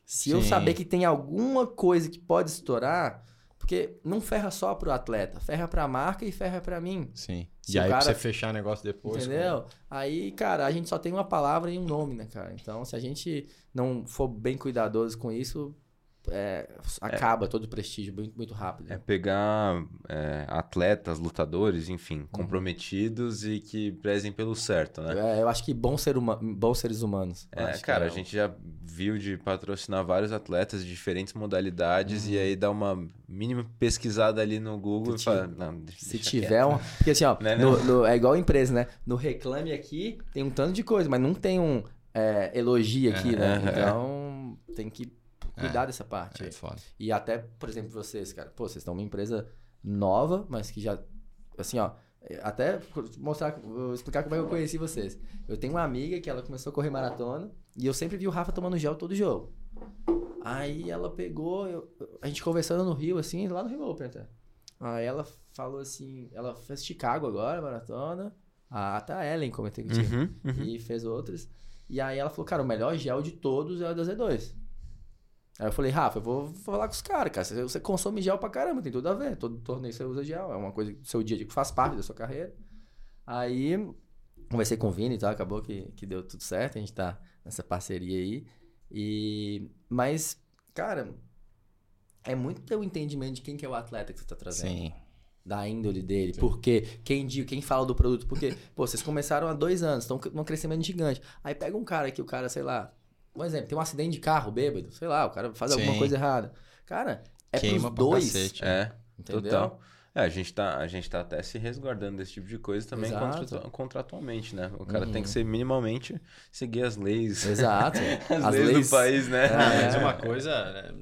Se Sim. eu saber que tem alguma coisa que pode estourar, porque não ferra só pro atleta, ferra pra marca e ferra pra mim. Sim. Se e aí cara... pra você fechar negócio depois. Entendeu? Como... Aí, cara, a gente só tem uma palavra e um nome, né, cara? Então, se a gente não for bem cuidadoso com isso, é, acaba é, todo o prestígio muito, muito rápido. É pegar é, atletas, lutadores, enfim, uhum. comprometidos e que prezem pelo certo, né? É, eu acho que bons, ser uma, bons seres humanos. É, cara, a gente já viu de patrocinar vários atletas de diferentes modalidades uhum. e aí dá uma mínima pesquisada ali no Google se e fala, não, deixa, Se tiver um... Porque assim, ó, né, no, no, é igual empresa, né? No Reclame aqui tem um tanto de coisa, mas não tem um é, elogio aqui, né? Então tem que cuidar é, dessa parte. É foda. E até, por exemplo, vocês, cara, pô, vocês estão uma empresa nova, mas que já, assim, ó, até mostrar, explicar como é que eu conheci vocês. Eu tenho uma amiga que ela começou a correr maratona e eu sempre vi o Rafa tomando gel todo jogo. Aí ela pegou, eu, a gente conversando no Rio, assim, lá no Rio Open até. Aí ela falou assim, ela fez Chicago agora, maratona. A tá Ellen, comentei contigo. Uhum, uhum. E fez outras. E aí ela falou, cara, o melhor gel de todos é o da Z2. Aí eu falei, Rafa, eu vou falar com os caras, cara. Você consome gel pra caramba, tem tudo a ver. Todo torneio você usa gel. É uma coisa do seu dia a dia que faz parte da sua carreira. Aí conversei com o Vini e tal, acabou que, que deu tudo certo. A gente tá nessa parceria aí. E... Mas, cara, é muito teu entendimento de quem que é o atleta que você tá trazendo. Sim. Da índole dele. Sim. Porque quem, quem fala do produto. Porque, pô, vocês começaram há dois anos, estão num crescimento gigante. Aí pega um cara que o cara, sei lá, um exemplo, tem um acidente de carro bêbado, sei lá, o cara faz Sim. alguma coisa errada. Cara, é Queima pros dois. Cacete, é, entendeu? total. É, a gente, tá, a gente tá até se resguardando desse tipo de coisa também contra, contratualmente, né? O cara uhum. tem que uhum. ser minimamente seguir as leis. Exato. as, as leis, leis, do país, né? É. Mas uma coisa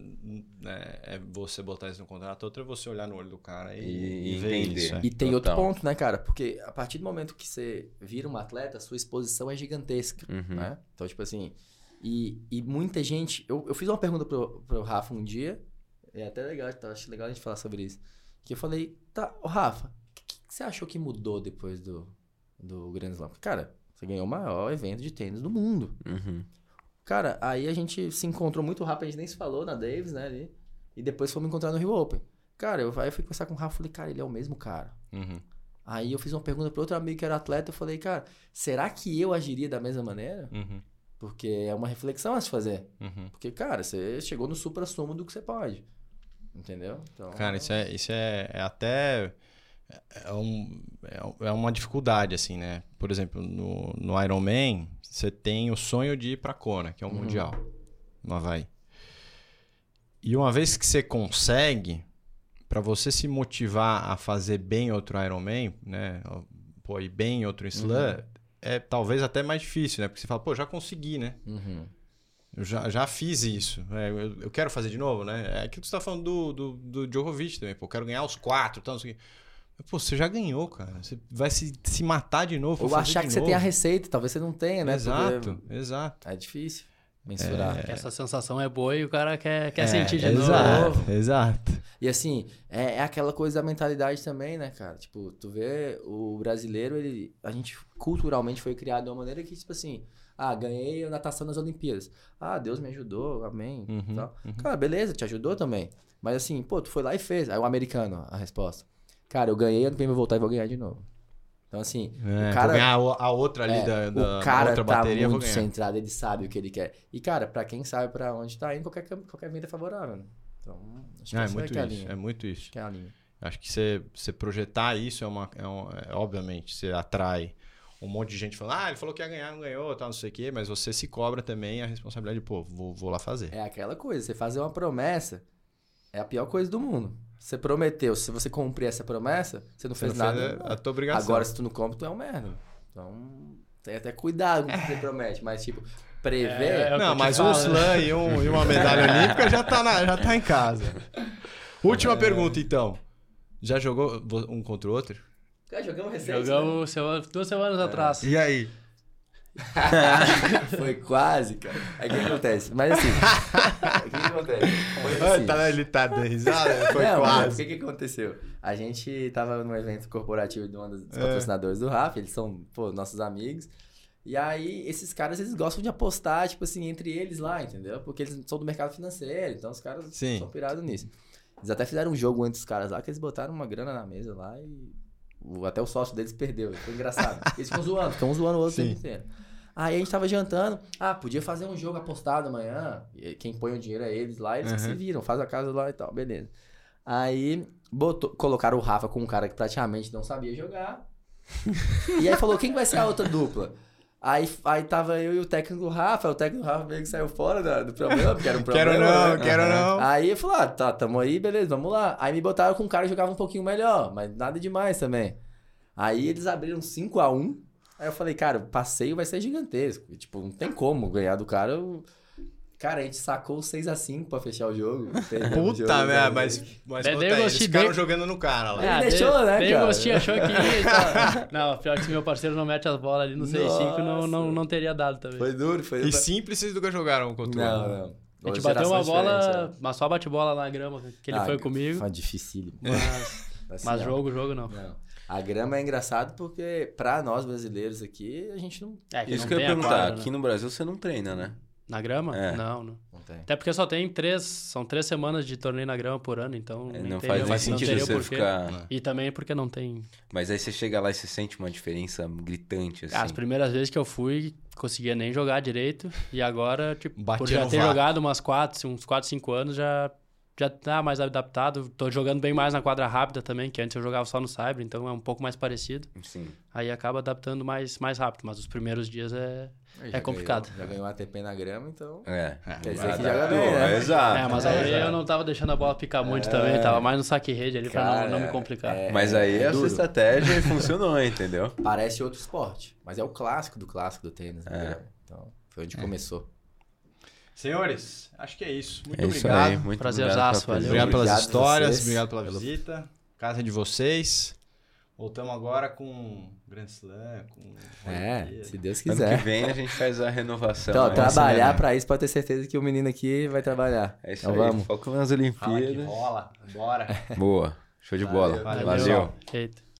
né, é você botar isso no contrato, outra é você olhar no olho do cara e, e, e ver entender. isso. É. E tem Total. outro ponto, né, cara? Porque a partir do momento que você vira um atleta, a sua exposição é gigantesca, uhum. né? Então, tipo assim, e, e muita gente. Eu, eu fiz uma pergunta pro, pro Rafa um dia. É até legal, tá, acho legal a gente falar sobre isso. Que eu falei, tá, ô Rafa, o que, que, você achou que mudou depois do, do Grand Slam? Cara, você ganhou o maior evento de tênis do mundo. Uhum. Cara, aí a gente se encontrou muito rápido, a gente nem se falou na Davis, né? Ali, e depois fomos encontrar no Rio Open. Cara, eu, aí eu fui conversar com o Rafa e falei, cara, ele é o mesmo cara. Uhum. Aí eu fiz uma pergunta para outro amigo que era atleta, eu falei, cara, será que eu agiria da mesma maneira? Uhum. Porque é uma reflexão a se fazer. Uhum. Porque, cara, você chegou no supra-sumo do que você pode. Entendeu? Então, cara, isso é, isso é, é até. É, um, é, é uma dificuldade, assim, né? Por exemplo, no, no Ironman, você tem o sonho de ir pra Kona, que é o uhum. Mundial, no Havaí. E uma vez que você consegue, para você se motivar a fazer bem outro Ironman, né? Pô, ir bem outro slam, uhum é talvez até mais difícil, né? Porque você fala, pô, já consegui, né? Uhum. Eu já, já fiz isso. É, eu, eu, quero fazer de novo, né? É aquilo que você tá falando do, do, do Djokovic também. Pô, eu quero ganhar os quatro, tal, não sei o quê. Pô, você já ganhou, cara. Você vai se, se matar de novo. Ou achar que novo. você tem a receita, talvez você não tenha, né? Exato, exato. É difícil mensurar. É... Essa sensação é boa e o cara quer, quer é, sentir de exato, novo. Exato. E assim, é, é, aquela coisa da mentalidade também, né, cara? Tipo, tu vê o brasileiro, ele, a gente culturalmente foi criado de uma maneira que, tipo assim, ah, ganhei a natação nas Olimpíadas. Ah, Deus me ajudou, amém. Uhum, tal. Uhum. Cara, beleza, te ajudou também. Mas assim, pô, tu foi lá e fez. Aí o americano, a resposta. Cara, eu ganhei, ano que vem vou voltar e vou ganhar de novo. Então, assim, é, o cara. ganhar a outra ali é, da, da, o cara outra tá bateria. muito centrado, ele sabe o que ele quer. E, cara, pra quem sabe pra onde tá indo, qualquer, qualquer vida é favorável. Né? Então, acho que é, é muito é isso. É muito isso. Acho que é a linha. Acho que você, você projetar isso é uma. É, um, é obviamente, você atrai um monte de gente falando, ah, ele falou que ia ganhar, não ganhou, tal, não sei o quê, mas você se cobra também a responsabilidade de, pô, vou, vou lá fazer. É aquela coisa, você fazer uma promessa é a pior coisa do mundo. Você prometeu, se você cumprir essa promessa, você não você fez não nada. Fez a tua obrigação. Agora, se tu não cumpre, tu é um merda. Então, tem até cuidado com o que você promete, mas tipo, prever. É, é não, mas um slam e, um, e, uma medalha olímpica já tá, na, já tá em casa. Última é... pergunta, então. Já jogou um contra o outro? Já jogamos recente. Jogamos né? duas semanas é. atrás. E aí? foi quase, cara. Aí o que acontece? Mas assim, o que, acontece? Foi assim. Tá, ele tá dando risada? Foi Não, quase. o que, que aconteceu? A gente tava num evento corporativo de um dos é. patrocinadores do RAF, eles são, pô, nossos amigos. E aí, esses caras, eles gostam de apostar, tipo assim, entre eles lá, entendeu? Porque eles são do mercado financeiro, então os caras Sim. são pirados nisso. Eles até fizeram um jogo entre os caras lá, que eles botaram uma grana na mesa lá e até o sócio deles perdeu. Foi engraçado. Eles ficam zoando, ficam zoando o outro tempo inteiro. Aí a gente tava jantando. Ah, podia fazer um jogo apostado amanhã. Quem põe o dinheiro é eles lá, eles uhum. se viram, faz a casa lá e tal, beleza. Aí botou, colocaram o Rafa com um cara que praticamente não sabia jogar. e aí falou: quem vai ser a outra dupla? Aí, aí tava eu e o técnico Rafa, o técnico Rafa meio que saiu fora da, do problema, porque era um problema. quero não, né? quero não. Aí eu falei, ah, tá, tamo aí, beleza, vamos lá. Aí me botaram com um cara que jogava um pouquinho melhor, mas nada demais também. Aí eles abriram 5 a 1 Aí eu falei, cara, o passeio vai ser gigantesco. Tipo, não tem como ganhar do cara. Eu... Cara, a gente sacou 6x5 pra fechar o jogo. Puta, né? Mas, mas é, conta, eles ficaram bem... jogando no cara lá. Ele deixou, né, cara? gostinho, achou que ia. não, pior que se meu parceiro não mete as bolas ali no 6x5, não, não, não teria dado também. Foi duro, foi duro. E simples vocês nunca jogaram contra Não, não. A gente bateu uma bola, mas só bate bola na grama, que ele ah, foi comigo. Foi difícil. Mas, assim, mas jogo, jogo não. não. A grama é engraçado porque, pra nós brasileiros aqui, a gente não. É, Isso que eu ia perguntar. Quadra, aqui né? no Brasil você não treina, né? Na grama? É. Não, não. não tem. Até porque só tem três. São três semanas de torneio na grama por ano, então. É, não teria, faz nem sentido você ficar. E também porque não tem. Mas aí você chega lá e você sente uma diferença gritante, assim. As primeiras vezes que eu fui, conseguia nem jogar direito. E agora, tipo, Batia por já ter jogado umas quatro, uns 4, 5 anos, já já tá mais adaptado. Tô jogando bem mais na quadra rápida também, que antes eu jogava só no Cyber, então é um pouco mais parecido. Sim. Aí acaba adaptando mais, mais rápido, mas os primeiros dias é, é complicado. Ganhou, já ganhou ATP na grama, então. É. Quer dizer que já ganhou, né? Exato. É, mas aí eu não tava deixando a bola picar muito é. também, tava mais no saque rede ali Cara, pra não, não me complicar. É, mas aí é a sua estratégia funcionou, entendeu? Parece outro esporte, mas é o clássico do clássico do tênis. Né? Então, foi onde é. começou. Senhores, acho que é isso. Muito é obrigado. Isso aí, muito Prazerzaço, valeu. Obrigado pelas obrigado histórias, obrigado pela visita. Casa é de vocês. Voltamos agora com Grand Slam, com... É, se Deus quiser. Ano que vem a gente faz a renovação. Então, né? trabalhar para isso, pode ter certeza que o menino aqui vai trabalhar. É isso então, aí, vamos. foco nas Olimpíadas. Fala rola, bora. Boa, show de bola. Valeu. Valeu. Valeu.